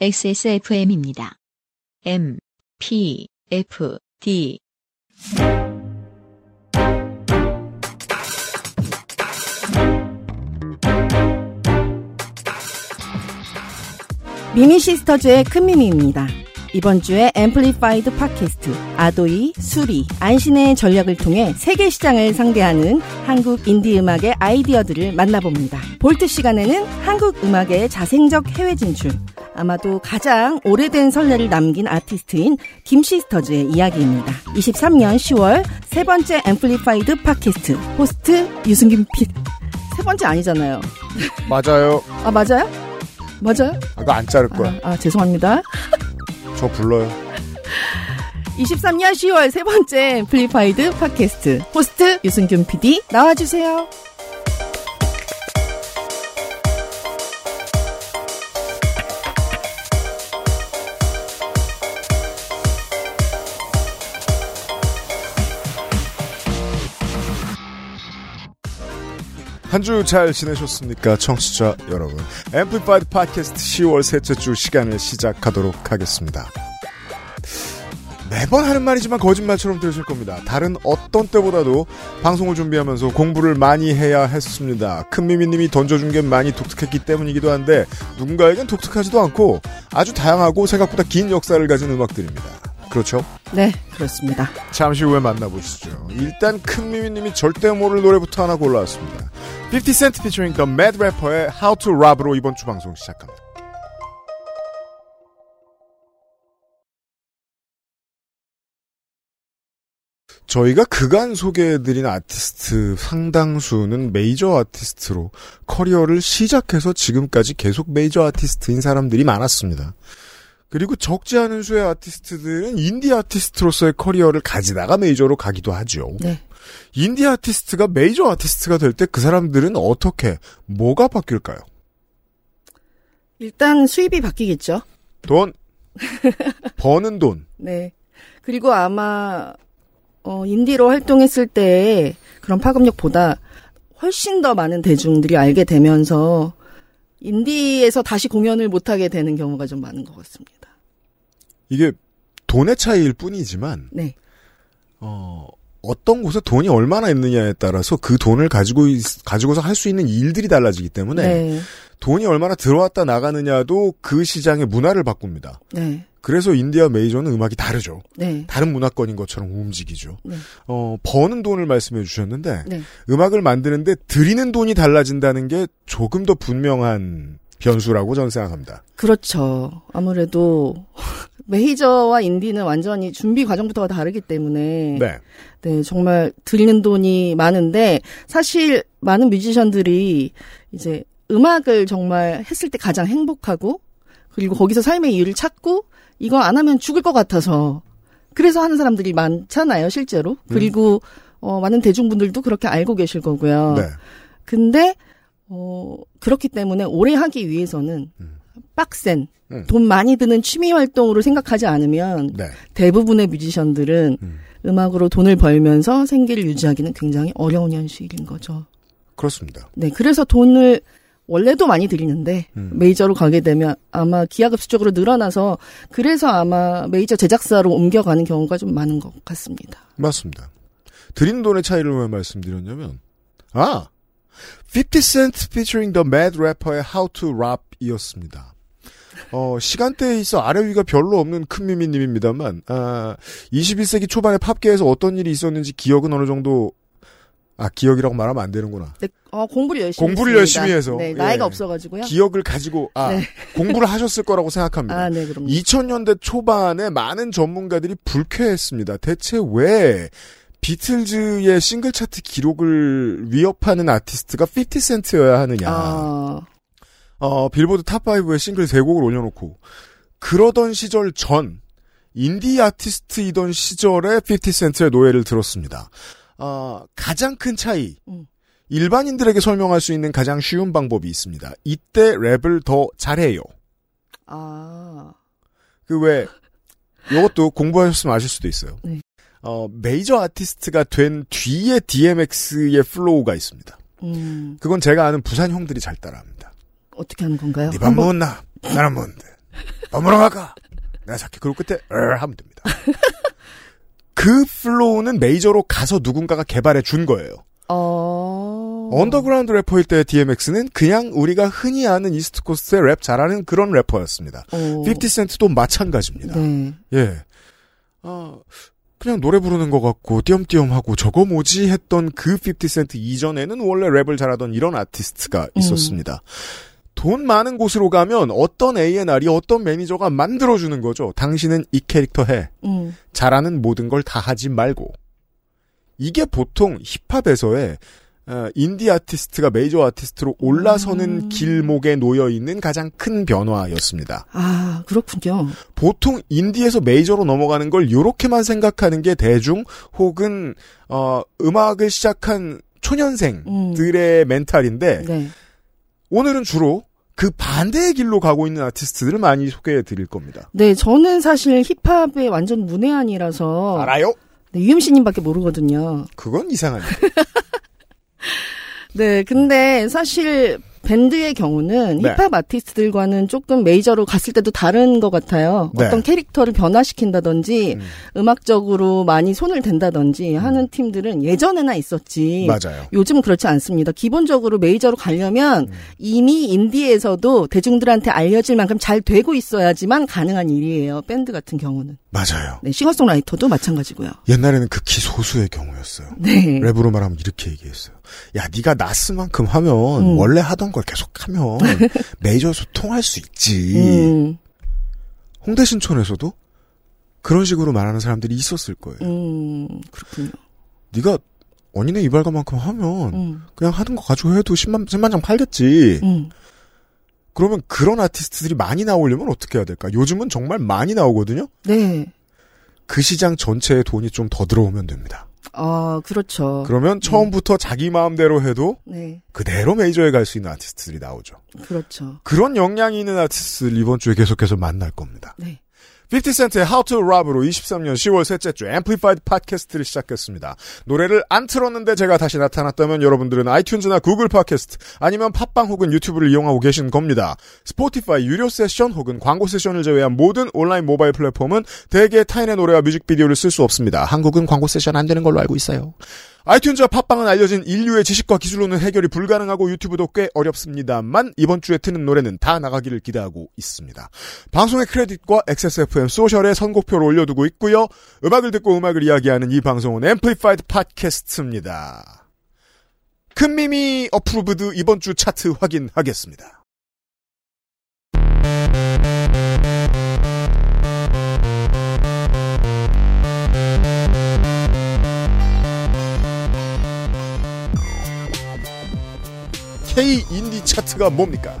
XSFM입니다. M, P, F, D. 미미 시스터즈의 큰미미입니다. 이번 주에 Amplified 팟캐스트 아도이, 수리, 안신의 전략을 통해 세계 시장을 상대하는 한국 인디 음악의 아이디어들을 만나봅니다. Vault 시간에는 한국 음악의 자생적 해외 진출, 아마도 가장 오래된 선례를 남긴 아티스트인 김시스터즈의 이야기입니다. 23년 10월 세 번째 Amplified 팟캐스트 호스트 유승균 피. 세 번째 아니잖아요. 맞아요. 아 맞아요? 맞아요? 아까 안 자를 거야. 아, 아 죄송합니다. 저 불러요. 23년 10월 세 번째 Amplified 팟캐스트 호스트 유승균 PD 나와주세요. 한 주 잘 지내셨습니까? 청취자 여러분. Amplified 팟캐스트 10월 셋째 주 시간을 시작하도록 하겠습니다. 매번 하는 말이지만 거짓말처럼 들으실 겁니다. 다른 어떤 때보다도 방송을 준비하면서 공부를 많이 해야 했습니다. 큰미미님이 던져준 게 많이 독특했기 때문이기도 한데 누군가에겐 독특하지도 않고 아주 다양하고 생각보다 긴 역사를 가진 음악들입니다. 그렇죠? 네 그렇습니다. 잠시 후에 만나보시죠. 일단 큰미미님이 절대 모를 노래부터 하나 골라왔습니다. 50 Cent featuring The Mad Rapper의 How to Rob으로 이번 주 방송 시작합니다. 저희가 그간 소개해드린 아티스트 상당수는 메이저 아티스트로 커리어를 시작해서 지금까지 계속 메이저 아티스트인 사람들이 많았습니다. 그리고 적지 않은 수의 아티스트들은 인디 아티스트로서의 커리어를 가지다가 메이저로 가기도 하죠. 네. 인디 아티스트가 메이저 아티스트가 될 때 그 사람들은 어떻게, 뭐가 바뀔까요? 일단 수입이 바뀌겠죠. 돈. 버는 돈. 네. 그리고 아마 어, 인디로 활동했을 때 그런 파급력보다 훨씬 더 많은 대중들이 알게 되면서 인디에서 다시 공연을 못하게 되는 경우가 좀 많은 것 같습니다. 이게 돈의 차이일 뿐이지만, 네. 어, 어떤 곳에 돈이 얼마나 있느냐에 따라서 그 돈을 가지고, 있- 가지고서 할 수 있는 일들이 달라지기 때문에, 네. 돈이 얼마나 들어왔다 나가느냐도 그 시장의 문화를 바꿉니다. 네. 그래서 인디와 메이저는 음악이 다르죠. 네. 다른 문화권인 것처럼 움직이죠. 네. 어, 버는 돈을 말씀해 주셨는데, 네. 음악을 만드는데 드리는 돈이 달라진다는 게 조금 더 분명한 변수라고 저는 생각합니다. 그렇죠. 아무래도 메이저와 인디는 완전히 준비 과정부터가 다르기 때문에 네. 네, 정말 들리는 돈이 많은데 사실 많은 뮤지션들이 이제 음악을 정말 했을 때 가장 행복하고 그리고 거기서 삶의 이유를 찾고 이거 안 하면 죽을 것 같아서 그래서 하는 사람들이 많잖아요, 실제로. 그리고 어 많은 대중분들도 그렇게 알고 계실 거고요. 네. 근데 어 그렇기 때문에 오래 하기 위해서는 빡센 음. 돈 많이 드는 취미 활동으로 생각하지 않으면 네. 대부분의 뮤지션들은 음. 음악으로 돈을 벌면서 생계를 유지하기는 굉장히 어려운 현실인 거죠. 그렇습니다. 네, 그래서 돈을 원래도 많이 들이는데 음. 메이저로 가게 되면 아마 기하급수적으로 늘어나서 그래서 아마 메이저 제작사로 옮겨가는 경우가 좀 많은 것 같습니다. 맞습니다. 드리는 돈의 차이를 왜 말씀드렸냐면, 아! 50 Cent featuring the Mad Rapper의 How to Rap 이었습니다. 어, 시간대에 있어 아래 위가 별로 없는 큰 미미님입니다만, 아, 21세기 초반에 팝계에서 어떤 일이 있었는지 기억은 어느 정도, 아, 기억이라고 말하면 안 되는구나. 네, 어, 공부를 열심히 공부를 했습니다. 열심히 해서. 네, 나이가 예. 없어가지고요. 기억을 가지고, 아, 네. 공부를 하셨을 거라고 생각합니다. 아, 네, 그럼요. 2000년대 초반에 많은 전문가들이 불쾌했습니다. 대체 왜 비틀즈의 싱글 차트 기록을 위협하는 아티스트가 50센트여야 하느냐. 아, 어, 빌보드 탑5에 싱글 3곡을 올려놓고 그러던 시절 전 인디 아티스트이던 시절에 50센트의 노래를 들었습니다. 어, 가장 큰 차이 음. 일반인들에게 설명할 수 있는 가장 쉬운 방법이 있습니다. 이때 랩을 더 잘해요. 아, 그 왜 이것도 공부하셨으면 아실 수도 있어요. 네. 어, 메이저 아티스트가 된 뒤에 DMX의 flow가 있습니다. 음, 그건 제가 아는 부산 형들이 잘 따라합니다. 어떻게 하는 건가요? 니밥 한번- 먹었나? 나는 먹었는데. 너무나 갈까? 내가 작게 그리고 끝에 을 하면 됩니다. 그 flow는 메이저로 가서 누군가가 개발해 준 거예요. 어. 언더그라운드 래퍼일 때 DMX는 그냥 우리가 흔히 아는 East Coast의 랩 잘하는 그런 래퍼였습니다. 어. 50센트도 마찬가지입니다. 네. 예. 아, 그냥 노래 부르는 것 같고 띄엄띄엄 하고 저거 뭐지 했던 그 50센트 이전에는 원래 랩을 잘하던 이런 아티스트가 있었습니다. 돈 많은 곳으로 가면 어떤 A&R이 어떤 매니저가 만들어주는 거죠. 당신은 이 캐릭터 해. 음. 잘하는 모든 걸 다 하지 말고. 이게 보통 힙합에서의 어, 인디 아티스트가 메이저 아티스트로 올라서는 음. 길목에 놓여 있는 가장 큰 변화였습니다. 아, 그렇군요. 보통 인디에서 메이저로 넘어가는 걸 요렇게만 생각하는 게 대중 혹은 어, 음악을 시작한 초년생들의 멘탈인데 네. 오늘은 주로 그 반대의 길로 가고 있는 아티스트들을 많이 소개해 드릴 겁니다. 네, 저는 사실 힙합의 완전 문외한이라서 알아요? 네, 유엠씨님밖에 모르거든요. 그건 이상하네. 네, 근데 사실 밴드의 경우는 네. 힙합 아티스트들과는 조금 메이저로 갔을 때도 다른 것 같아요. 네. 어떤 캐릭터를 변화시킨다든지 음, 음악적으로 많이 손을 댄다든지 하는 팀들은 예전에나 있었지. 맞아요. 요즘은 그렇지 않습니다. 기본적으로 메이저로 가려면 음. 이미 인디에서도 대중들한테 알려질 만큼 잘 되고 있어야지만 가능한 일이에요. 밴드 같은 경우는. 맞아요. 네, 싱어송라이터도 마찬가지고요. 옛날에는 극히 소수의 경우였어요. 네. 랩으로 말하면 이렇게 얘기했어요. 야, 네가 나스만큼 하면 음. 원래 하던 걸 계속하면 메이저에서 통할 수 있지. 음, 홍대 신촌에서도 그런 식으로 말하는 사람들이 있었을 거예요. 음, 그렇군요. 네가 언니네 이발가만큼 하면 음, 그냥 하는 거 가지고 해도 10만, 10만 장 팔겠지. 음. 그러면 그런 아티스트들이 많이 나오려면 어떻게 해야 될까? 요즘은 정말 많이 나오거든요? 네. 그 시장 전체에 돈이 좀 더 들어오면 됩니다. 아, 그렇죠. 그러면 처음부터 자기 마음대로 해도 네, 그대로 메이저에 갈 수 있는 아티스트들이 나오죠. 그렇죠. 그런 역량이 있는 아티스트를 이번 주에 계속해서 만날 겁니다. 네. 50센트의 How to Rob으로 23년 10월 셋째 주 Amplified 팟캐스트를 시작했습니다. 노래를 안 틀었는데 제가 다시 나타났다면 여러분들은 아이튠즈나 구글 팟캐스트 아니면 팟빵 혹은 유튜브를 이용하고 계신 겁니다. 스포티파이 유료 세션 혹은 광고 세션을 제외한 모든 온라인 모바일 플랫폼은 대개 타인의 노래와 뮤직비디오를 쓸 수 없습니다. 한국은 광고 세션 안 되는 걸로 알고 있어요. 아이튠즈와 팟빵은 알려진 인류의 지식과 기술로는 해결이 불가능하고 유튜브도 꽤 어렵습니다만 이번 주에 트는 노래는 다 나가기를 기대하고 있습니다. 방송의 크레딧과 XSFM social에 선곡표를 올려두고 있고요. 음악을 듣고 음악을 이야기하는 이 방송은 Amplified 팟캐스트입니다. 큰미미 approved 이번 주 차트 확인하겠습니다. K 인디 차트가 뭡니까?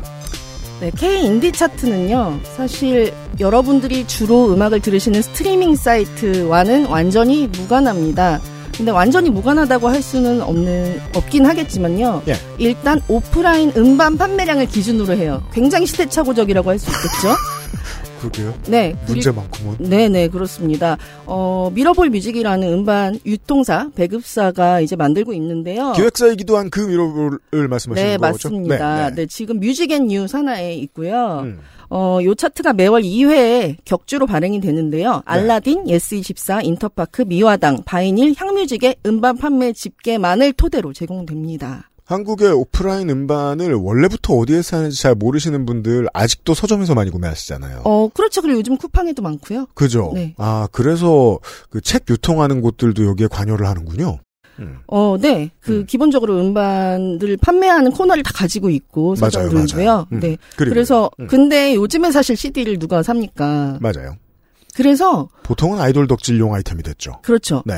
네, K 인디 차트는요, 사실 여러분들이 주로 음악을 들으시는 스트리밍 사이트와는 완전히 무관합니다. 근데 완전히 무관하다고 할 수는 없는, 없긴 하겠지만요. 예. 일단 오프라인 음반 판매량을 기준으로 해요. 굉장히 시대착오적이라고 할 수 있겠죠? 그러게요. 네. 문제 많구먼. 네네, 그렇습니다. 어, 미러볼 뮤직이라는 음반 유통사, 배급사가 이제 만들고 있는데요. 기획사이기도 한 그 미로를 말씀하시는 네, 거죠? 맞습니다. 네, 네. 지금 Music & New 산하에 있고요. 음. 어, 요 차트가 매월 2회에 격주로 발행이 되는데요. 알라딘, 예스24, 인터파크, 미화당, 바이닐, 향뮤직의 음반 판매 집계만을 토대로 제공됩니다. 한국의 오프라인 음반을 원래부터 어디에서 하는지 잘 모르시는 분들 아직도 서점에서 많이 구매하시잖아요. 어, 그렇죠. 그리고 요즘 쿠팡에도 많고요. 그죠? 네. 아, 그래서 그 책 유통하는 곳들도 여기에 관여를 하는군요. 음. 어, 네. 그 음. 기본적으로 음반들 판매하는 코너를 다 가지고 있고. 맞아요. 음. 네. 그리고 그래서 음. 근데 요즘에 사실 CD를 누가 삽니까? 맞아요. 그래서 보통은 아이돌 덕질용 아이템이 됐죠. 그렇죠. 네.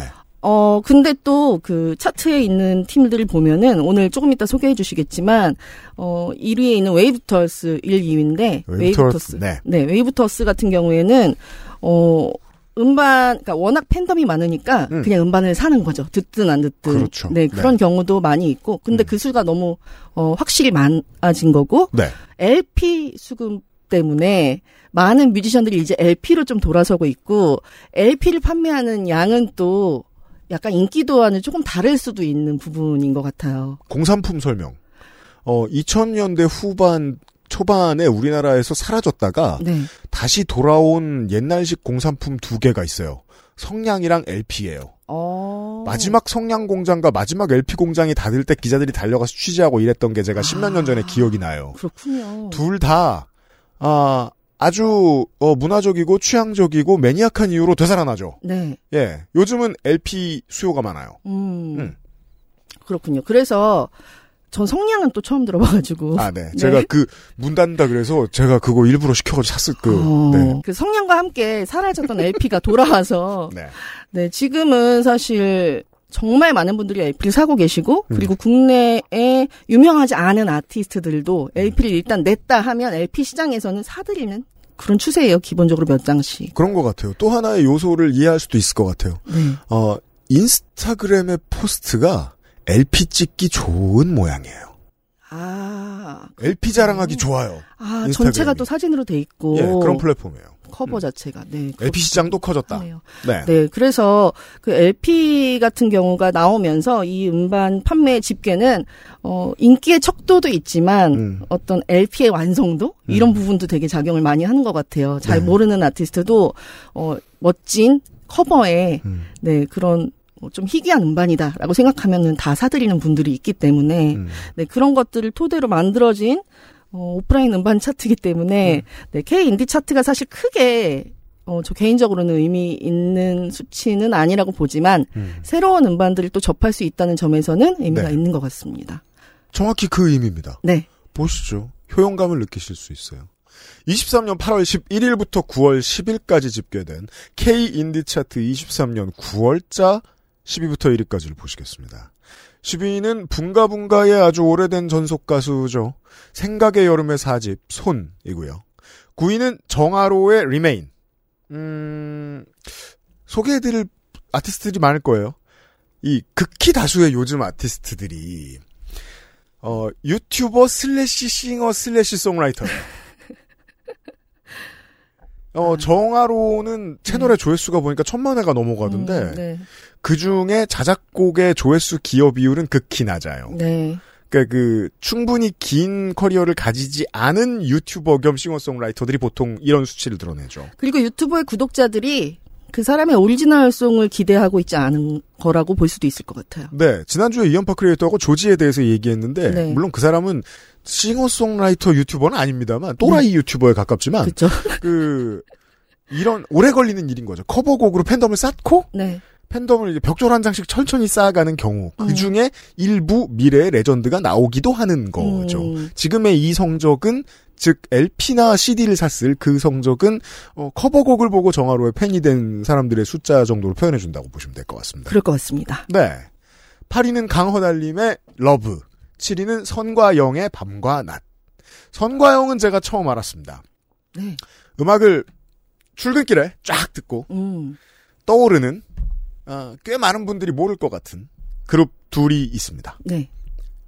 어, 근데 또 그 차트에 있는 팀들을 보면은 오늘 조금 이따 소개해 주시겠지만 어, 1위에 있는 wave to earth 1, 2위인데 wave to earth, 네. wave to earth 같은 경우에는 어 음반 그러니까 워낙 팬덤이 많으니까 음. 그냥 음반을 사는 거죠. 듣든 안 듣든. 그렇죠. 네, 그런 경우도 많이 있고. 근데 음. 그 수가 너무 어 확실히 많아진 거고 네. LP 수급 때문에 많은 뮤지션들이 이제 LP로 좀 돌아서고 있고 LP를 판매하는 양은 또 약간 인기도와는 조금 다를 수도 있는 부분인 것 같아요. 공산품 설명. 어, 2000년대 후반 초반에 우리나라에서 사라졌다가 네. 다시 돌아온 옛날식 공산품 두 개가 있어요. 성냥이랑 LP예요. 어. 마지막 성냥 공장과 마지막 LP 공장이 닫을 때 기자들이 달려가서 취재하고 일했던 게 제가 십몇 년 전에 기억이 나요. 그렇군요. 둘 다, 아, 아주, 어, 문화적이고 취향적이고 매니악한 이유로 되살아나죠. 네. 예. 요즘은 LP 수요가 많아요. 음. 음. 그렇군요. 그래서 전 성냥은 또 처음 들어봐가지고. 아, 네. 제가 그, 문 닫는다 그래서 제가 그거 일부러 시켜가지고 샀을 그, 어, 네. 그 성냥과 함께 사라졌던 LP가 돌아와서 네. 네 지금은 사실 정말 많은 분들이 LP를 사고 계시고 음. 그리고 국내에 유명하지 않은 아티스트들도 LP를 일단 냈다 하면 LP 시장에서는 사들이는 그런 추세예요. 기본적으로 몇 장씩. 그런 것 같아요. 또 하나의 요소를 이해할 수도 있을 것 같아요. 네. 어, 인스타그램의 post가 LP 찍기 좋은 모양이에요. 아, LP 자랑하기 좋아요. 아 인스타그램이. 전체가 또 사진으로 돼 있고 예, 그런 플랫폼이에요. 커버 자체가 네. LP 시장도 커졌다. 네. 네, 그래서 그 LP 같은 경우가 나오면서 이 음반 판매 집계는 어 인기의 척도도 있지만 음. 어떤 LP의 완성도 이런 부분도 되게 작용을 많이 하는 것 같아요. 잘 네. 모르는 아티스트도 어 멋진 커버에 음. 네 그런 뭐 좀 희귀한 음반이다라고 생각하면은 다 사들이는 분들이 있기 때문에 음. 네 그런 것들을 토대로 만들어진 어, 오프라인 음반 차트이기 때문에 네, K 인디 차트가 사실 크게 어, 저 개인적으로는 의미 있는 수치는 아니라고 보지만 음. 새로운 음반들을 또 접할 수 있다는 점에서는 의미가 네. 있는 것 같습니다. 정확히 그 의미입니다. 네. 보시죠. 효용감을 느끼실 수 있어요. 23년 8월 11일부터 9월 10일까지 집계된 K 인디 차트 23년 9월자 10위부터 1위까지를 보시겠습니다. 10위는 붕가붕가의 아주 오래된 전속 가수죠. 생각의 여름의 4집 손이고요. 9위는 정아로의 Remain. 음, 소개해드릴 아티스트들이 많을 거예요. 이 극히 다수의 요즘 아티스트들이 어, 유튜버 슬래시 싱어 슬래시 송라이터예요. 어, 정아로는 채널의 조회수가 보니까 천만 회가 넘어가던데, 음, 네. 그 중에 자작곡의 조회수 기여 비율은 극히 낮아요. 네. 그러니까 그, 충분히 긴 커리어를 가지지 않은 유튜버 겸 싱어송라이터들이 보통 이런 수치를 드러내죠. 그리고 유튜브의 구독자들이 그 사람의 original song을 기대하고 있지 않은 거라고 볼 수도 있을 것 같아요. 네, 지난주에 이연파 크리에이터하고 조지에 대해서 얘기했는데, 네. 물론 그 사람은 싱어송라이터 유튜버는 아닙니다만, 또라이 유튜버에 가깝지만, 그렇죠? 그 이런 오래 걸리는 일인 거죠. 커버곡으로 팬덤을 쌓고 네. 팬덤을 이제 벽돌 한 장씩 천천히 쌓아가는 경우 음. 그 중에 일부 미래의 레전드가 나오기도 하는 거죠. 음. 지금의 이 성적은 즉 LP나 CD를 샀을 그 성적은 어, 커버곡을 보고 정아로의 팬이 된 사람들의 숫자 정도로 표현해 준다고 보시면 될 것 같습니다. 그럴 것 같습니다. 네. 8위는 강허달림의 Love, 7위는 선과영의 밤과 낮. 선과영은 제가 처음 알았습니다. 네. 음악을 출근길에 쫙 듣고 음. 떠오르는 어, 꽤 많은 분들이 모를 것 같은 그룹 둘이 있습니다. 네.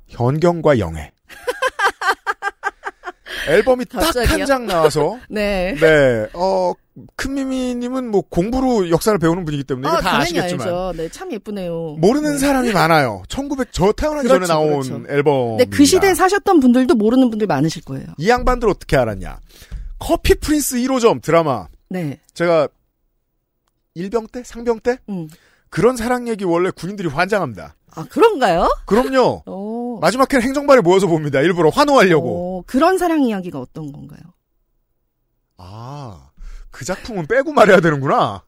현경과 영애. 앨범이 딱? 한 장 나와서 네. 네, 어, 큰미미 님은 뭐 공부로 역사를 배우는 분이기 때문에 아, 다 아시겠지만 알죠. 네, 참 예쁘네요. 모르는 네. 사람이 많아요. 1900, 저 태어나기 그렇죠, 전에 나온 그렇죠. 앨범. 네, 그 시대에 사셨던 분들도 모르는 분들 많으실 거예요. 이 양반들 어떻게 알았냐. 커피 프린스 1호점 드라마. 네. 제가 일병 때? 상병 때? 음. 그런 사랑 얘기 원래 군인들이 환장합니다. 아, 그런가요? 그럼요. 오. 마지막 회는 행정반에 모여서 봅니다. 일부러 환호하려고. 오, 그런 사랑 이야기가 어떤 건가요? 아, 그 작품은 빼고 말해야 되는구나.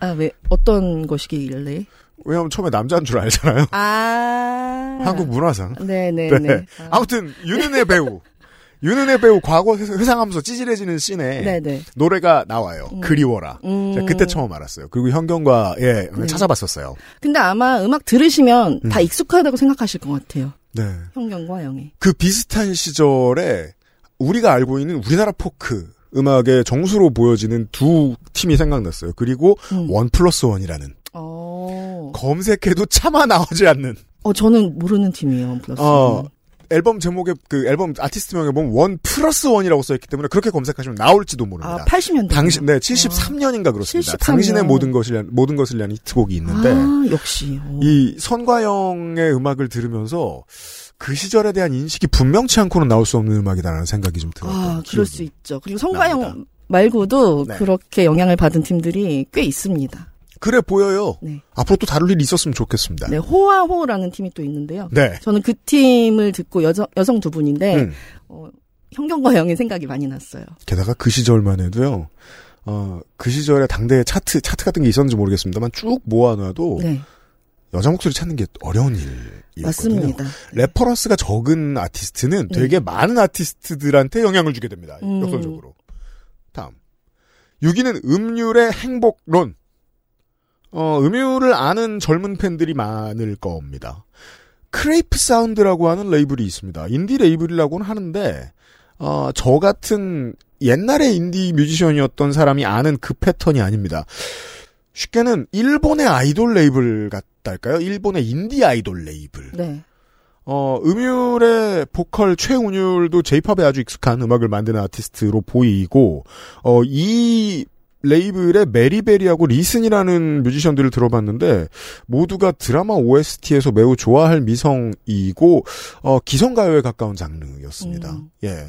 아, 왜, 어떤 것이길래? 왜냐면 처음에 남자인 줄 알잖아요. 아. 한국 문화상. 네네네. 네. 아무튼 윤은혜 배우. 윤은혜 배우 과거 회상- 회상하면서 찌질해지는 씬에 네네. 노래가 나와요. 음. 그리워라. 음. 그때 처음 알았어요. 그리고 현경과 예 네. 찾아봤었어요. 근데 아마 음악 들으시면 음. 다 익숙하다고 생각하실 것 같아요. 네. 현경과 영애. 그 비슷한 시절에 우리가 알고 있는 우리나라 포크 음악의 정수로 보여지는 두 팀이 생각났어요. 그리고 음. One Plus One이라는 어. 검색해도 차마 나오지 않는 어, 저는 모르는 팀이에요, 플러스. 어. 앨범 제목에 그 앨범 아티스트명에 보면 One Plus One이라고 써있기 때문에 그렇게 검색하시면 나올지도 모릅니다. 아, 80년대. 당신 네 73년인가 그렇습니다. 73년. 당신의 모든 것을 모든 것을 위한 히트곡이 있는데 아, 역시. 오. 이 선과영의 음악을 들으면서 그 시절에 대한 인식이 분명치 않고는 나올 수 없는 음악이다라는 생각이 좀 들었던 아, 그럴 수 있죠. 그리고. 성과영 말고도 네. 그렇게 영향을 받은 팀들이 꽤 있습니다. 그래 보여요. 네. 앞으로 또 다룰 일이 있었으면 좋겠습니다. 네, 호아호라는 팀이 또 있는데요. 네. 저는 그 팀을 듣고 여성, 여성 두 분인데, 음. 어, 현경과 영의 생각이 많이 났어요. 게다가 그 시절만 해도요. 어, 그 시절에 당대에 차트, 차트 같은 게 있었는지 모르겠습니다만 쭉 모아놔도 네, 여자 목소리 찾는 게 어려운 일이었거든요. 맞습니다. reference가 적은 아티스트는 네. 되게 많은 아티스트들한테 영향을 주게 됩니다. 음. 역설적으로. 다음. 6위는 음율의 행복론. 어, 음율을 아는 젊은 팬들이 많을 겁니다. CRAPE Sound라고 하는 레이블이 있습니다. 인디 레이블이라고는 하는데, 어, 저 같은 옛날에 인디 뮤지션이었던 사람이 아는 그 패턴이 아닙니다. 쉽게는 일본의 아이돌 레이블 같달까요? 일본의 인디 아이돌 레이블. 네. 어, 음율의 보컬 최운율도 J-pop에 아주 익숙한 음악을 만드는 아티스트로 보이고, 어, 이 레이블의 메리베리하고 리슨이라는 뮤지션들을 들어봤는데, 모두가 드라마 OST에서 매우 좋아할 미성이고, 어, 기성가요에 가까운 장르였습니다. 음. 예.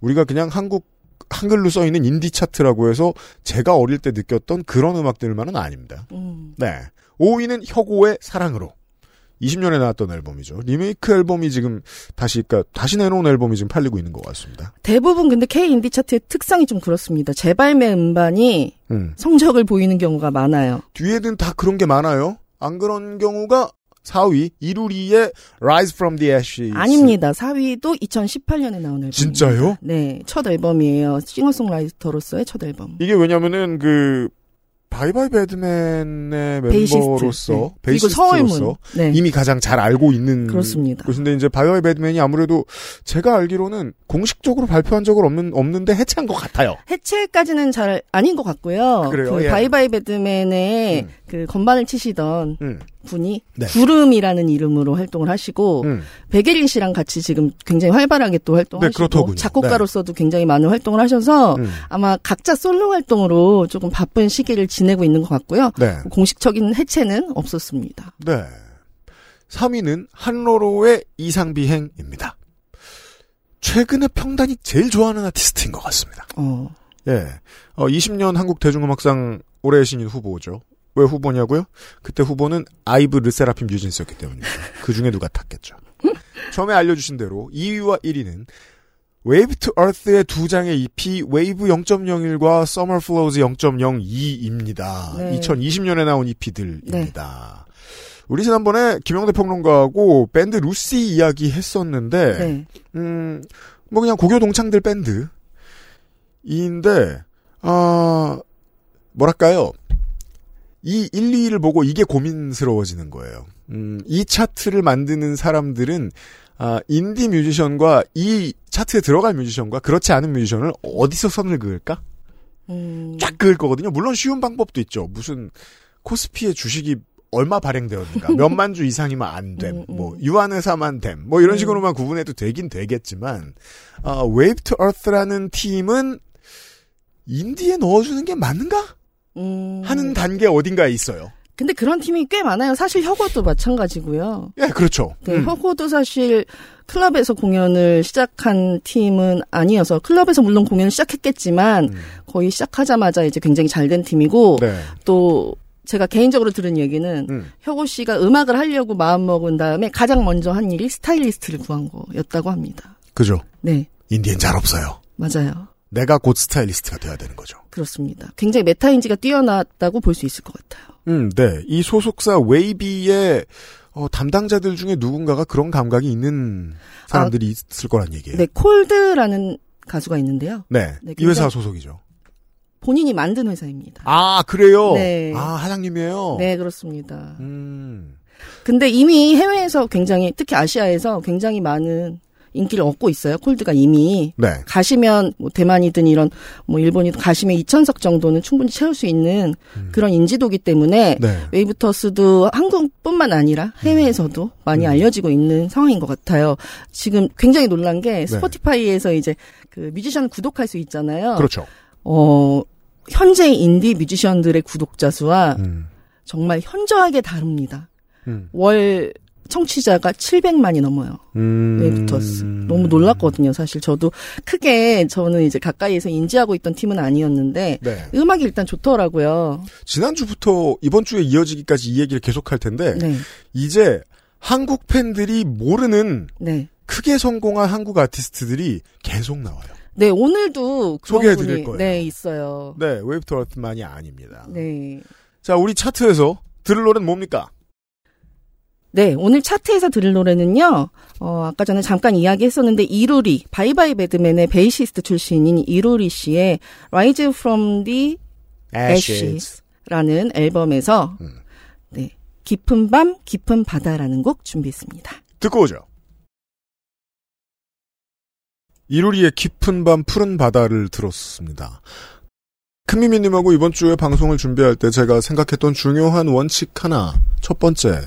우리가 그냥 한국, 한글로 써 있는 인디 차트라고 해서 제가 어릴 때 느꼈던 그런 음악들만은 아닙니다. 음. 네. 5위는 혁오의 사랑으로. 20년에 나왔던 앨범이죠. 리메이크 앨범이 지금 다시, 그니까, 다시 내놓은 앨범이 지금 팔리고 있는 것 같습니다. 대부분 근데 K 인디 차트의 특성이 좀 그렇습니다. 재발매 음반이 음. 성적을 보이는 경우가 많아요. 뒤에는 다 그런 게 많아요. 안 그런 경우가 4위, 이루리의 Rise from the Ashes. 아닙니다. 4위도 2018년에 나온 앨범. 진짜요? 네, 첫 앨범이에요. 싱어송라이터로서의 첫 앨범. 이게 왜냐면은 그, Bye Bye Badman의 베이시스트. 멤버로서, 네. 베이시스트로서. 네. 이미 가장 잘 알고 있는 그렇습니다. 곳인데 이제 Bye Bye Badman이 아무래도 제가 알기로는 공식적으로 발표한 적은 없는 없는데 해체한 것 같아요. 해체까지는 잘 아닌 것 같고요. 그래요? 그 예. Bye Bye Badman의 음. 그 건반을 치시던 음. 분이 네. 구름이라는 이름으로 활동을 하시고 음. 백예린 씨랑 같이 지금 굉장히 활발하게 또 활동하시고 네. 작곡가로서도 굉장히 많은 활동을 하셔서 음. 아마 각자 솔로 활동으로 조금 바쁜 시기를 지내고 있는 것 같고요. 네. 공식적인 해체는 없었습니다. 네. 3위는 한로로의 이상비행입니다. 최근에 평단이 제일 좋아하는 아티스트인 것 같습니다. 어, 예. 어, 20년 한국 대중음악상 올해의 신인 후보죠. 왜 후보냐고요? 그때 후보는 아이브 르세라핌 뉴진스였기 때문입니다. 그 중에 누가 탔겠죠. 처음에 알려주신 대로 2위와 1위는 wave to earth의 두 장의 EP wave 0.01과 summer flows 0.02입니다. 네. 2020년에 나온 EP들입니다. 우리 지난번에 김영대 평론가하고 밴드 루시 이야기 했었는데 네. 음, 뭐 그냥 고교 동창들 밴드인데, 아, 뭐랄까요. 이 1, 2위를 보고 이게 고민스러워지는 거예요. 음, 이 차트를 만드는 사람들은, 아, 인디 뮤지션과 이 차트에 들어갈 뮤지션과 그렇지 않은 뮤지션을 어디서 선을 그을까? 음, 쫙 그을 거거든요. 물론 쉬운 방법도 있죠. 무슨 코스피의 주식이 얼마 발행되었는가, 몇만 주 이상이면 안 됨, 음, 음. 뭐 유한회사만 됨, 뭐 이런 음. 식으로만 구분해도 되긴 되겠지만, 어, Wave to Earth라는 팀은 인디에 넣어주는 게 맞는가 음. 하는 단계 어딘가에 있어요. 근데 그런 팀이 꽤 많아요. 사실 혁오도 마찬가지고요. 예, 그렇죠. 네, 음. 혁오도 사실 클럽에서 공연을 시작한 팀은 아니어서 클럽에서 물론 공연을 시작했겠지만 음. 거의 시작하자마자 이제 굉장히 잘 된 팀이고 네. 또 제가 개인적으로 들은 얘기는 음. 혁오 씨가 음악을 하려고 마음 먹은 다음에 가장 먼저 한 일이 스타일리스트를 구한 거였다고 합니다. 그죠. 네, 인디엔 잘 없어요. 맞아요. 내가 곧 스타일리스트가 돼야 되는 거죠. 그렇습니다. 굉장히 메타인지가 뛰어났다고 볼 수 있을 것 같아요. 음, 네. 이 소속사 웨이비의 어, 담당자들 중에 누군가가 그런 감각이 있는 사람들이 있을 거란 얘기예요. 네, 콜드라는 가수가 있는데요. 네. 네, 이 회사 소속이죠. 본인이 만든 회사입니다. 아, 그래요? 네. 아, 사장님이에요? 네, 그렇습니다. 음. 근데 이미 해외에서 굉장히 특히 아시아에서 굉장히 많은 인기를 얻고 있어요. 콜드가 이미 네. 가시면 뭐 대만이든 이런 뭐 일본이든 가시면 2천석 정도는 충분히 채울 수 있는 그런 인지도기 때문에 네. 웨이브터스도 한국뿐만 아니라 해외에서도 많이 음. 알려지고 있는 상황인 것 같아요. 지금 굉장히 놀란 게 네. 스포티파이에서 이제 그 뮤지션 구독할 수 있잖아요. 그렇죠. 어, 현재 인디 뮤지션들의 구독자 수와 음. 정말 현저하게 다릅니다. 음. 월 청취자가 700만이 넘어요. 음. 웨이브투어스. 너무 놀랐거든요, 사실. 저도 크게 저는 이제 가까이에서 인지하고 있던 팀은 아니었는데 네. 음악이 일단 좋더라고요. 지난주부터 이번 주에 이어지기까지 이 얘기를 계속 할 텐데 네. 이제 한국 팬들이 모르는 네. 크게 성공한 한국 아티스트들이 계속 나와요. 네, 오늘도 그런 소개해 드릴 분이 거예요. 네, 있어요. 네, 웨이브투어스만이 아닙니다. 네. 자, 우리 차트에서 들을 노래는 뭡니까? 네, 오늘 차트에서 들을 노래는요, 어, 아까 전에 잠깐 이야기했었는데, 이루리, 바이바이 배드맨의 베이시스트 출신인 이루리 씨의 Rise from the Ashes. 라는 앨범에서, 음. 네, 깊은 밤, 깊은 바다라는 곡 준비했습니다. 듣고 오죠. 이루리의 깊은 밤 푸른 바다를 들었습니다. 큰미미님하고 이번 주에 방송을 준비할 때 제가 생각했던 중요한 원칙 하나. 첫 번째,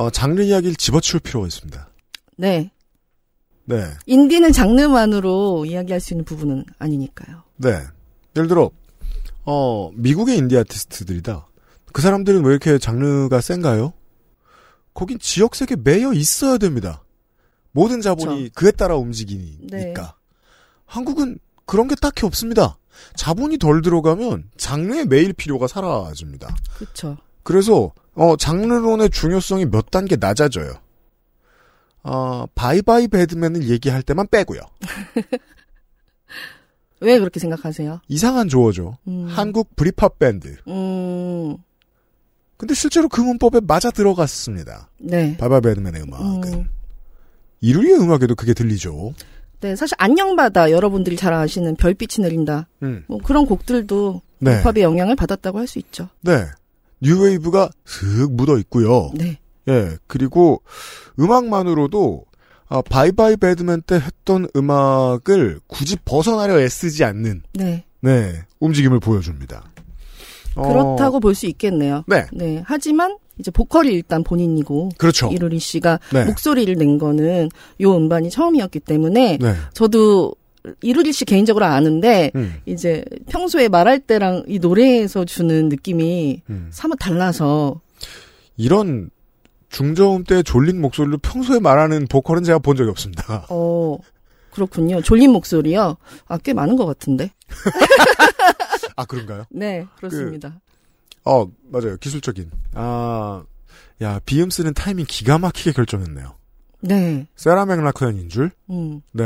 어, 장르 이야기를 집어치울 필요가 있습니다. 네. 네. 인디는 장르만으로 이야기할 수 있는 부분은 아니니까요. 네. 예를 들어, 어, 미국의 인디 아티스트들이다. 그 사람들은 왜 이렇게 장르가 센가요? 거긴 지역색에 매여 있어야 됩니다. 모든 자본이 그에 따라 움직이니까. 네. 한국은 그런 게 딱히 없습니다. 자본이 덜 들어가면 장르에 매일 필요가 사라집니다. 그쵸. 그래서 어, 장르론의 중요성이 몇 단계 낮아져요. 어, 바이바이 배드맨을 얘기할 때만 빼고요. 왜 그렇게 생각하세요? 이상한 조어죠. 음. 한국 브릿팝 밴드. 음, 근데 실제로 그 문법에 맞아 들어갔습니다. 네. 바이바이 배드맨의 음악은. 음. 이루리의 음악에도 그게 들리죠. 네, 사실 안녕바다 여러분들이 잘 아시는 별빛이 내린다. 음. 뭐 그런 곡들도 네. 힙합의 영향을 받았다고 할 수 있죠. 네. 뉴웨이브가 슥 묻어 있고요. 네. 예, 그리고 음악만으로도 아, 바이바이 배드맨 때 했던 음악을 굳이 벗어나려 애쓰지 않는 네. 네 움직임을 보여줍니다. 어, 그렇다고 볼수 있겠네요. 네, 네. 하지만 이제 보컬이 일단 본인이고 그렇죠. 이루리 씨가 네. 목소리를 낸 거는 요 음반이 처음이었기 때문에 네, 저도 이루리 씨 개인적으로 아는데 음, 이제 평소에 말할 때랑 이 노래에서 주는 느낌이 음. 사뭇 달라서 이런 중저음 때 졸린 목소리로 평소에 말하는 보컬은 제가 본 적이 없습니다. 어 그렇군요. 졸린 목소리요. 아 꽤 많은 것 같은데. 아 그런가요? 네 그렇습니다. 어 맞아요. 기술적인. 아, 야 비음 쓰는 타이밍 기가 막히게 결정했네요. 네. 세라 맥라크현인 줄. 음. 네.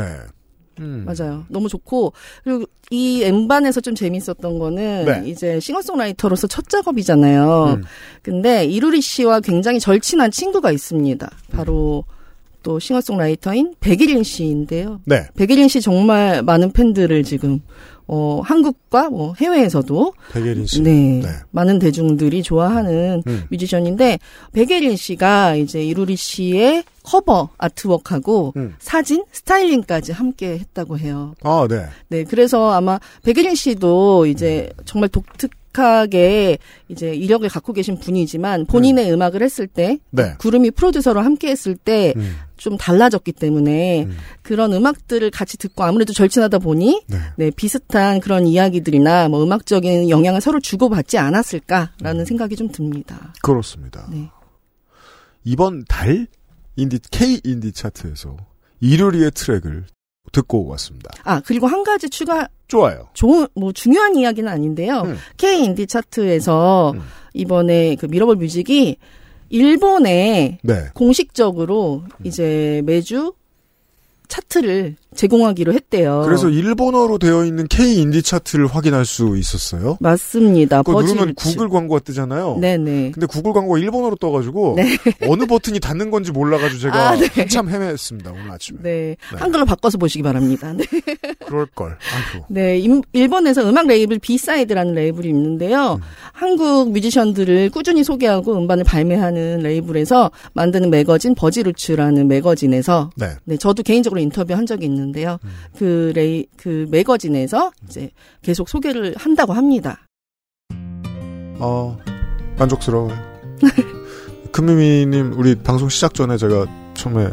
음. 맞아요. 너무 좋고 그리고 이 엠반에서 좀 재밌었던 거는 네. 이제 싱어송라이터로서 첫 작업이잖아요. 음. 근데 이루리 씨와 굉장히 절친한 친구가 있습니다. 바로 또 싱어송라이터인 백예린 씨인데요. 네. 백예린 씨 정말 많은 팬들을 지금 어 한국과 뭐 해외에서도 백예린 씨. 네, 네. 많은 대중들이 좋아하는 음. 뮤지션인데 백예린 씨가 이제 이루리 씨의 cover artwork하고 음. 사진 스타일링까지 함께 했다고 해요. 아, 네. 네, 그래서 아마 백예린 씨도 이제 정말 독특 하게 이제 이력을 갖고 계신 분이지만 본인의 음. 악을 했을 때 네. 구름이 프로듀서로 함께 했을 때좀 음. 달라졌기 때문에 음. 그런 음악들을 같이 듣고 아무래도 절친하다 보니 네. 네, 비슷한 그런 이야기들이나 뭐 음악적인 영향을 서로 주고받지 않았을까라는 음. 생각이 좀 듭니다. 그렇습니다. 네. 이번 달 인디 K 인디 차트에서 이루리의 트랙을 듣고 왔습니다. 아, 그리고 한 가지 추가 좋아요. 좋은 뭐 중요한 이야기는 아닌데요. 음. K 인디 차트에서 음. 이번에 그 미러볼 뮤직이 일본에 네. 공식적으로 이제 매주 차트를 제공하기로 했대요. 그래서 일본어로 되어 있는 K 인디 차트를 확인할 수 있었어요. 맞습니다. 그거 누르면. 구글 광고가 뜨잖아요. 네네. 근데 구글 광고가 일본어로 떠가지고 어느 버튼이 닿는 건지 몰라가지고 제가 아, 네. 한참 헤맸습니다 오늘 아침에. 네. 한글로 바꿔서 보시기 바랍니다. 네. 그럴 걸. 아이고. 네, 임- 일본에서 음악 레이블 비사이드라는 레이블이 있는데요. 한국 뮤지션들을 꾸준히 소개하고 음반을 발매하는 레이블에서 만드는 매거진 버지루츠라는 매거진에서 네. 네, 저도 개인적으로 인터뷰한 적이 있는 데요. 그 레이 그 매거진에서 이제 계속 소개를 한다고 합니다. 어 만족스러워요. 금미미님 우리 방송 시작 전에 제가 처음에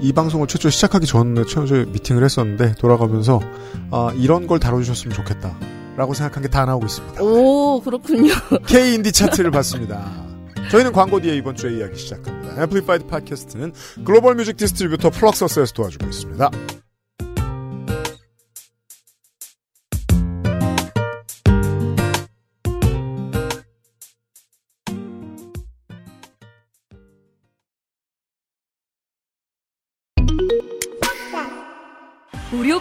이 방송을 최초 시작하기 전에 최초에 미팅을 했었는데 돌아가면서 아 이런 걸 다뤄주셨으면 좋겠다 라고 생각한 게 다 나오고 있습니다. 오, 그렇군요. K 인디 차트를 봤습니다. 저희는 광고 뒤에 이번 주에 이야기 시작합니다. 앰플리파이드 팟캐스트는 글로벌 뮤직 distributor 플럭서스에서 도와주고 있습니다.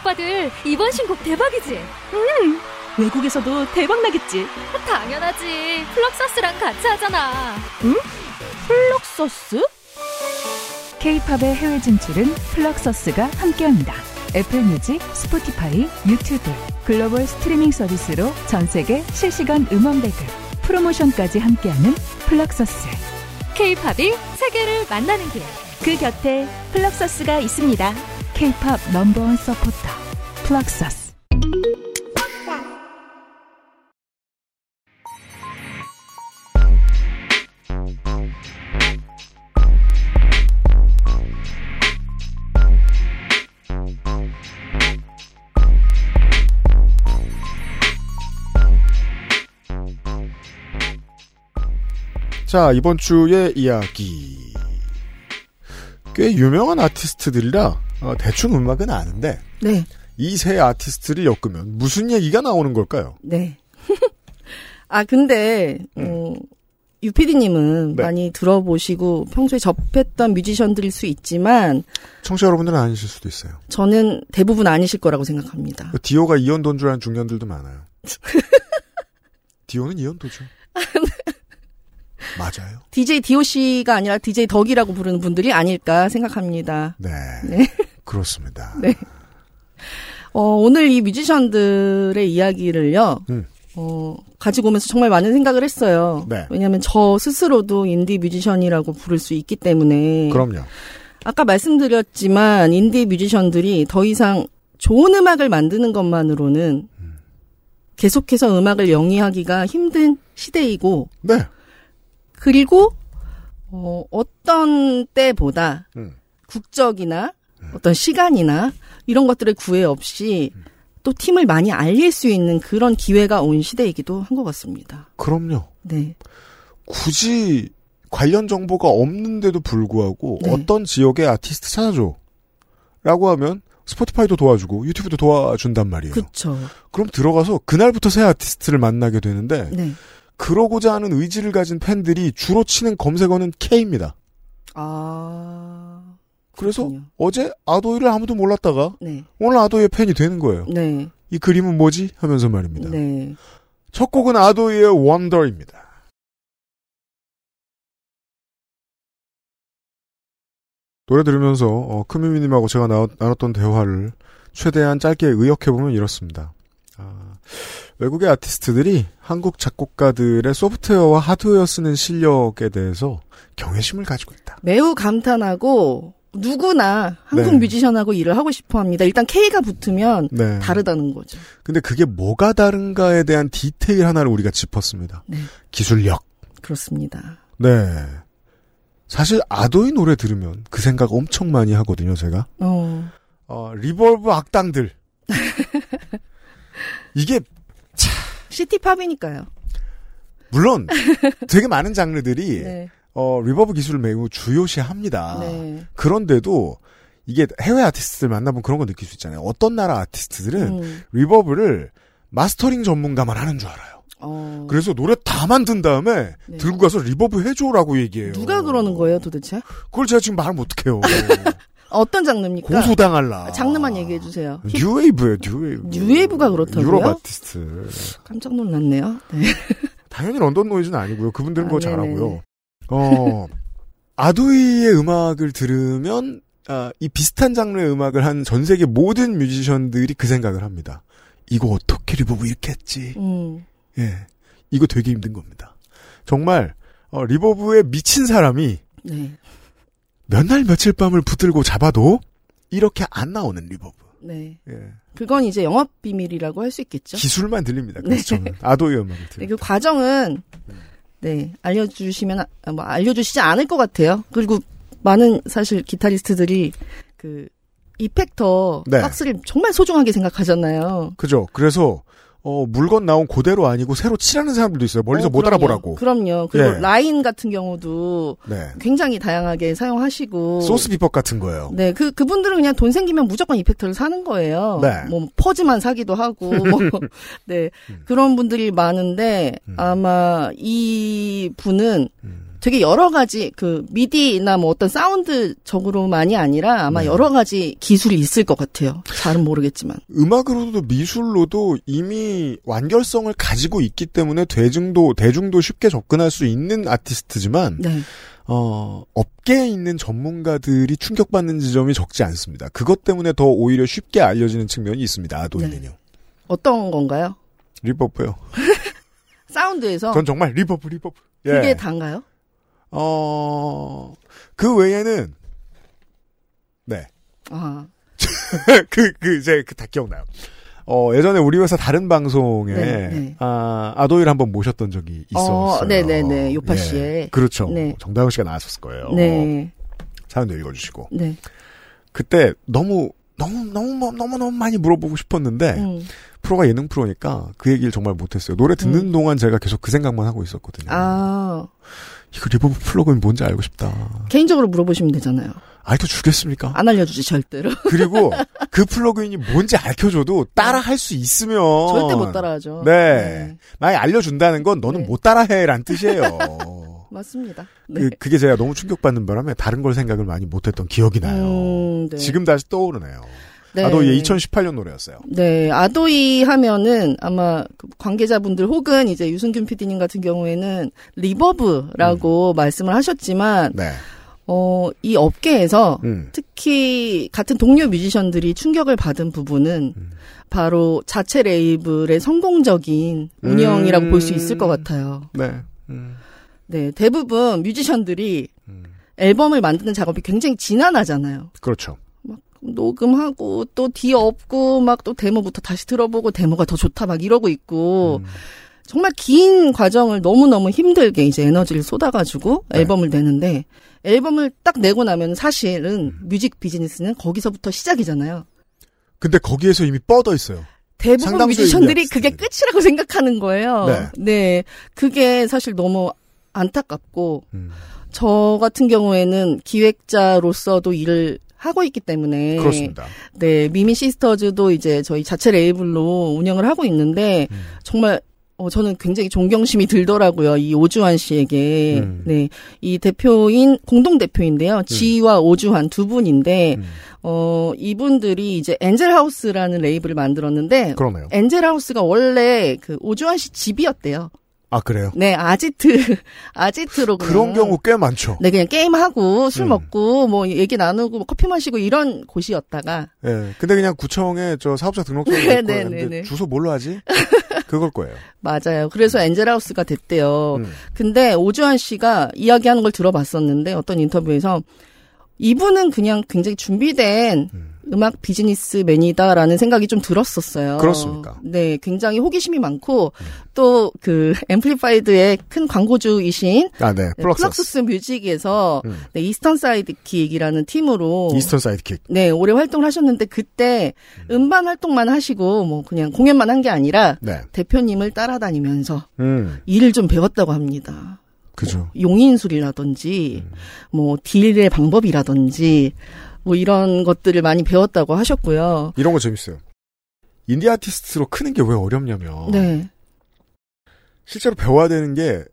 오빠들 이번 신곡 대박이지? 외국에서도 대박 나겠지. 당연하지. 플럭서스랑 같이 하잖아. 플럭서스? K-팝의 해외 진출은 플럭서스가 함께합니다. 애플 뮤직, 스포티파이, 유튜브, 글로벌 스트리밍 서비스로 전 세계 실시간 음원 배급, 프로모션까지 함께하는 플럭서스. K-팝이 세계를 만나는 길. 그 곁에 플럭서스가 있습니다. K-팝 넘버원 서포터, 플럭서스. 자, 이번 주의 이야기. 꽤 유명한 아티스트들이라 어, 대충 음악은 아는데 네. 이세 아티스트를 엮으면 무슨 얘기가 나오는 걸까요? 네. 아, 근데, 어, 유피디님은 네. 많이 들어보시고 평소에 접했던 뮤지션들일 수 있지만 청취자 여러분들은 아니실 수도 있어요. 저는 대부분 아니실 거라고 생각합니다. 그 디오가 이연도인 줄 아는 중년들도 많아요. 디오는 이연도죠. 맞아요. DJ DOC가 아니라 DJ 덕이라고 부르는 분들이 아닐까 생각합니다. 네. 네. 그렇습니다. 네. 어, 오늘 이 뮤지션들의 이야기를요, 음. 어, 가지고 오면서 정말 많은 생각을 했어요. 네. 왜냐하면 저 스스로도 인디 뮤지션이라고 부를 수 있기 때문에. 그럼요. 아까 말씀드렸지만 인디 뮤지션들이 더 이상 좋은 음악을 만드는 것만으로는 계속해서 음악을 영위하기가 힘든 시대이고 네. 그리고 어, 어떤 때보다 음. 국적이나 어떤 시간이나 이런 것들의 구애 없이 또 팀을 많이 알릴 수 있는 그런 기회가 온 시대이기도 한 것 같습니다. 그럼요. 네. 굳이 관련 정보가 없는데도 불구하고 네. 어떤 지역의 아티스트 찾아줘. 라고 하면 스포티파이도 도와주고 유튜브도 도와준단 말이에요. 그쵸. 그럼 들어가서 그날부터 새 아티스트를 만나게 되는데 네. 그러고자 하는 의지를 가진 팬들이 주로 치는 검색어는 K입니다. 아. 그래서 그렇군요. 어제 아도이를 아무도 몰랐다가 네. 오늘 아도이의 팬이 되는 거예요. 네. 이 그림은 뭐지? 하면서 말입니다. 네. 첫 곡은 아도이의 원더입니다. 노래 들으면서 어, 크미미님하고 제가 나, 나눴던 대화를 최대한 짧게 의역해보면 이렇습니다. 아, 외국의 아티스트들이 한국 작곡가들의 소프트웨어와 하드웨어 쓰는 실력에 대해서 경외심을 가지고 있다. 매우 감탄하고 누구나 한국 네. 뮤지션하고 일을 하고 싶어 합니다. 일단 K가 붙으면 네. 다르다는 거죠. 근데 그게 뭐가 다른가에 대한 디테일 하나를 우리가 짚었습니다. 네. 기술력. 그렇습니다. 네. 사실 아도이 노래 들으면 그 생각 엄청 많이 하거든요, 제가. 어. 어, reverb 악당들. 이게 시티팝이니까요. 물론 되게 많은 장르들이 네. 어, reverb 기술을 매우 중요시합니다. 네. 그런데도 이게 해외 아티스트들 만나보면 그런 거 느낄 수 있잖아요. 어떤 나라 아티스트들은 음. reverb를 mastering 전문가만 하는 줄 알아요. 어. 그래서 노래 다 만든 다음에 네. 들고 가서 reverb 해줘라고 얘기해요. 누가 그러는 거예요, 도대체? 그걸 제가 지금 말하면 어떡해요. 어떤 장르입니까? 고소당할라. 장르만 얘기해 주세요. 힙- 뉴웨이브예요, 뉴웨이브. 뉴웨이브가 그렇다고요? 유럽 아티스트. 깜짝 놀랐네요. 네. 당연히 런던 노이즈는 아니고요. 그분들은 아, 그거 네네네. 잘하고요. 어, 아도이의 음악을 들으면 아, 이 비슷한 장르의 음악을 한 전 세계 모든 뮤지션들이 그 생각을 합니다. 이거 어떻게 reverb 이렇게 했지? 음. 예, 이거 되게 힘든 겁니다. 정말 어, reverb에 미친 사람이 네. 몇날 며칠 밤을 붙들고 잡아도 이렇게 안 나오는 reverb. 네. 예. 그건 이제 영업 비밀이라고 할 수 있겠죠. 기술만 들립니다. 그래서 저는 아도이 음악을 네, 들을 그 과정은 네 알려주시면 아, 뭐 알려주시지 않을 것 같아요. 그리고 많은 사실 기타리스트들이 그 이펙터 네. 박스를 정말 소중하게 생각하잖아요. 그죠. 그래서 어, 물건 나온 그대로 아니고 새로 칠하는 사람들도 있어요. 멀리서 어, 못. 알아보라고. 그럼요. 그리고 예. 라인 같은 경우도 네. 굉장히 다양하게 사용하시고 소스 비법 같은 거예요. 네, 그 그분들은 그냥 돈 생기면 무조건 이펙터를 사는 거예요. 네. 뭐 퍼즈만 사기도 하고, 뭐, 네 음. 그런 분들이 많은데 음. 아마 이 분은 음. 되게 여러 가지 그 미디나 뭐 어떤 사운드적으로만이 아니라 아마 네. 여러 가지 기술이 있을 것 같아요. 잘은 모르겠지만. 음악으로도 미술로도 이미 완결성을 가지고 있기 때문에 대중도 대중도 쉽게 접근할 수 있는 아티스트지만 네, 어, 업계에 있는 전문가들이 충격받는 지점이 적지 않습니다. 그것 때문에 더 오히려 쉽게 알려지는 측면이 있습니다. 아도이는요. 어떤 건가요? 리버브요. 사운드에서 전 정말 reverb reverb. 예. 그게 단가요? 어, 그 외에는, 네. 아, 그, 그, 이제, 그, 다 기억나요. 어, 예전에 우리 회사 다른 방송에, 네, 네. 아, 아도일 한번 모셨던 적이 있었어요. 어, 네네네. 요파 예. 씨의. 그렇죠. 네. 정다영 씨가 나왔었을 거예요. 네, 사연도 읽어주시고. 네, 그때 너무, 너무, 너무, 너무, 너무 많이 물어보고 싶었는데, 음. 프로가 예능 프로니까 그 얘기를 정말 못했어요. 노래 듣는 음. 동안 제가 계속 그 생각만 하고 있었거든요. 아 이거 reverb plug-in 뭔지 알고 싶다. 개인적으로 물어보시면 되잖아요. 알려 주겠습니까? 안 알려주지 절대로. 그리고 그 plug-in이 뭔지 알려줘도 따라 할 수 있으면 절대 못 따라하죠. 네. 만약 알려준다는 건 너는 네. 못 따라해란 뜻이에요. 맞습니다. 네. 그, 그게 제가 너무 충격받는 바람에 다른 걸 생각을 많이 못했던 기억이 나요. 음, 네. 지금 다시 떠오르네요. 네. 아도이 이게 2018년 노래였어요. 네, 아도이 하면은 아마 그 관계자분들 혹은 이제 유승균 PD님 같은 경우에는 reverb라고 말씀을 하셨지만, 네. 어, 이 업계에서 음. 특히 같은 동료 뮤지션들이 충격을 받은 부분은 음. 바로 자체 레이블의 성공적인 운영이라고 음. 볼수 있을 것 같아요. 네. 음. 네, 대부분 뮤지션들이 음. 앨범을 만드는 작업이 굉장히 지난하잖아요. 그렇죠. 녹음하고 또 뒤 없고 막 또 데모부터 다시 들어보고 데모가 더 좋다 막 이러고 있고 음. 정말 긴 과정을 너무너무 힘들게 이제 에너지를 쏟아가지고 네. 앨범을 내는데 앨범을 딱 내고 나면 사실은 음. music business는 거기서부터 시작이잖아요. 근데 거기에서 이미 뻗어 있어요. 대부분 뮤지션들이 그게. 끝이라고 생각하는 거예요. 네. 네. 그게 사실 너무 안타깝고 음. 저 같은 경우에는 기획자로서도 일을 하고 있기 때문에 그렇습니다. 네, 미미 시스터즈도 이제 저희 자체 레이블로 운영을 하고 있는데 음. 정말 어, 저는 굉장히 존경심이 들더라고요. 이 오주환 씨에게. 음. 네. 이 대표인, 공동대표인데요. 지와 오주환 두 분인데, 음. 어, 이분들이 이제 엔젤하우스라는 레이블을 만들었는데, 그러네요. 엔젤하우스가 원래 그 오주환 씨 집이었대요. 아 그래요. 네, 아지트, 아지트로. 그런 경우 꽤 많죠. 네, 그냥 게임 하고 술 음. 먹고 뭐 얘기 나누고 뭐 커피 마시고 이런 곳이었다가 예. 근데 그냥 구청에 저 사업자 등록증을 네, 낼 네. 네, 네. 주소 뭘로 하지? 그걸 거예요. 맞아요. 그래서 엔젤하우스가 됐대요. 음. 근데 오주환 씨가 이야기하는 걸 들어봤었는데 어떤 인터뷰에서 이분은 그냥 굉장히 준비된 음. 음악 비즈니스맨이다라는 생각이 좀 들었었어요. 그렇습니까? 음. 네, 굉장히 호기심이 많고 또그 앰플리파이드의 큰 광고주이신 아, 네. 네, 플럭서스. 뮤직에서 음. 네, 이스턴 사이드킥이라는 팀으로 이스턴 사이드킥. 네, 오래 활동을 하셨는데 그때 음반 활동만 하시고 뭐 그냥 공연만 한 게 아니라 네. 대표님을 따라다니면서 음. 일을 좀 배웠다고 합니다. 그죠. 용인술이라든지 뭐 딜의 방법이라든지 뭐 이런 것들을 많이 배웠다고 하셨고요. 이런 거 재밌어요. 인디 아티스트로 크는 게 왜 어렵냐면 네, 실제로 배워야 되는 게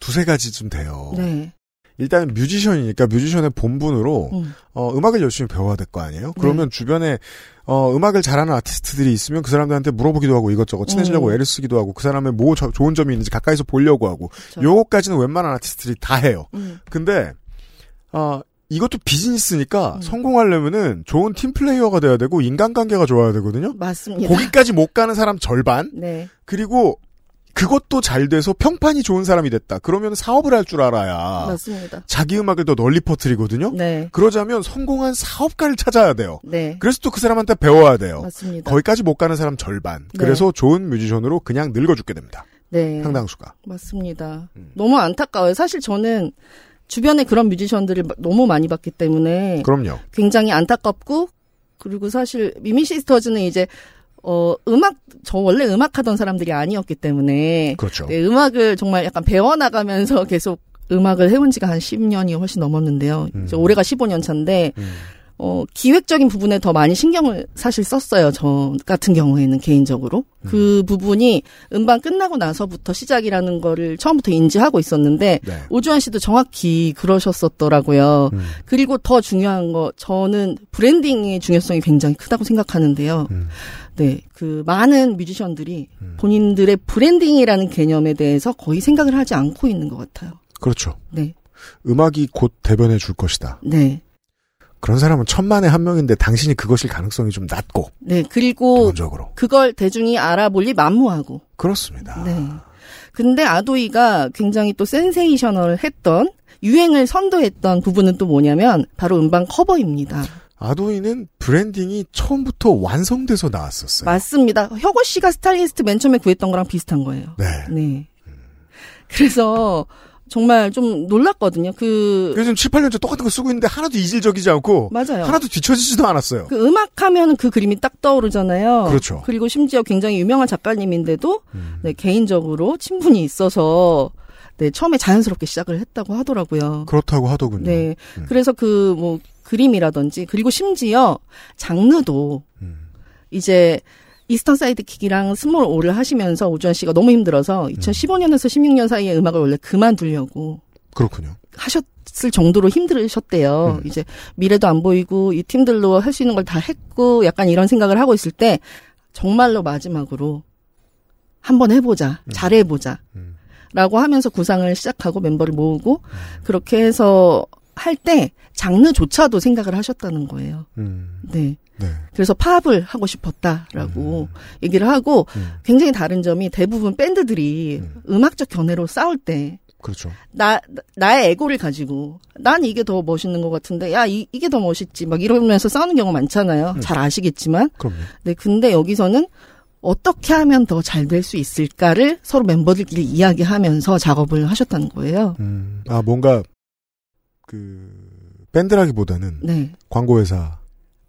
두세 가지쯤 돼요. 네, 일단 뮤지션이니까 뮤지션의 본분으로 음. 어, 음악을 열심히 배워야 될 거 아니에요? 그러면 주변에 어, 음악을 잘하는 아티스트들이 있으면 그 사람들한테 물어보기도 하고 이것저것 친해지려고 음. 애를 쓰기도 하고 그 사람의 뭐 저- 좋은 점이 있는지 가까이서 보려고 하고 그렇죠. 요것까지는 웬만한 아티스트들이 다 해요. 음. 근데 어, 이것도 비즈니스니까 음. 성공하려면은 좋은 팀 플레이어가 돼야 되고 인간관계가 좋아야 되거든요. 맞습니다. 거기까지 못 가는 사람 절반 네. 그리고 그것도 잘 돼서 평판이 좋은 사람이 됐다. 그러면 사업을 할 줄 알아야 맞습니다. 자기 음악을 더 널리 퍼뜨리거든요. 네. 그러자면 성공한 사업가를 찾아야 돼요. 네. 그래서 또 그 사람한테 배워야 돼요. 맞습니다. 거기까지 못 가는 사람 절반. 네. 그래서 좋은 뮤지션으로 그냥 늙어 죽게 됩니다. 네. 상당수가. 맞습니다. 음. 너무 안타까워요. 사실 저는 주변에 그런 뮤지션들을 마- 너무 많이 봤기 때문에 그럼요. 굉장히 안타깝고 그리고 사실 미미 시스터즈는 이제 어 음악 저 원래 음악 하던 사람들이 아니었기 때문에 그렇죠. 네, 음악을 정말 약간 배워 나가면서 계속 음악을 해온 지가 한 10년이 훨씬 넘었는데요. 음. 이제 올해가 15년 차인데 음. 어, 기획적인 부분에 더 많이 신경을 사실 썼어요. 저 같은 경우에는 개인적으로. 음. 그 부분이 음반 끝나고 나서부터 시작이라는 거를 처음부터 인지하고 있었는데 네. 오주환 씨도 정확히 그러셨었더라고요. 음. 그리고 더 중요한 거 저는 branding의 중요성이 굉장히 크다고 생각하는데요. 음. 네. 그 많은 뮤지션들이 음. 본인들의 branding이라는 개념에 대해서 거의 생각을 하지 않고 있는 것 같아요. 그렇죠. 네. 음악이 곧 대변해 줄 것이다. 네. 그런 사람은 천만에 한 명인데 당신이 그것일 가능성이 좀 낮고 네. 그리고 기본적으로 그걸 대중이 알아볼리 만무하고 그렇습니다. 네. 근데 아도이가 굉장히 또 센세이셔널 했던 유행을 선도했던 부분은 또 뭐냐면 바로 음반 커버입니다. 아도이는 branding이 처음부터 완성돼서 나왔었어요. 맞습니다. 혁오 씨가 스타일리스트 맨 처음에 구했던 거랑 비슷한 거예요. 네. 네. 그래서 정말 좀 놀랐거든요. 그 요즘 7, 8년째 똑같은 거 쓰고 있는데 하나도 이질적이지 않고 맞아요. 하나도 뒤처지지도 않았어요. 그 음악 하면은 그 그림이 딱 떠오르잖아요. 그렇죠. 그리고 심지어 굉장히 유명한 작가님인데도 음. 네, 개인적으로 친분이 있어서 네, 처음에 자연스럽게 시작을 했다고 하더라고요. 그렇다고 하더군요. 네. 음. 그래서 그 뭐 그림이라든지 그리고 심지어 장르도 음. 이제 이스턴 사이드 킥이랑 스몰 오를 하시면서 오주환 씨가 너무 힘들어서 음. 2015년에서 16년 사이에 음악을 원래 그만두려고 그렇군요. 하셨을 정도로 힘들으셨대요. 음. 이제 미래도 안 보이고 이 팀들로 할 수 있는 걸 다 했고 약간 이런 생각을 하고 있을 때 정말로 마지막으로 한번 해보자, 잘해보자. 음. 라고 하면서 구상을 시작하고 멤버를 모으고 그렇게 해서 할 때 장르조차도 생각을 하셨다는 거예요. 음. 네. 네. 그래서 팝을 하고 싶었다라고 얘기를 하고 음. 굉장히 다른 점이 대부분 밴드들이 음. 음. 악적 견해로 싸울 때 그렇죠. 나, 나- 나의 에고를 가지고, 난 이게 더 멋있는 것 같은데, 야, 이, 이게 더 멋있지. 막 이러면서 싸우는 경우가 많잖아요. 음. 잘 아시겠지만. 그럼요. 네, 근데 여기서는 어떻게 하면 더 잘 될 수 있을까를 서로 멤버들끼리 이야기하면서 작업을 하셨다는 거예요. 음. 아 뭔가 그 밴드라기보다는 네. 광고회사.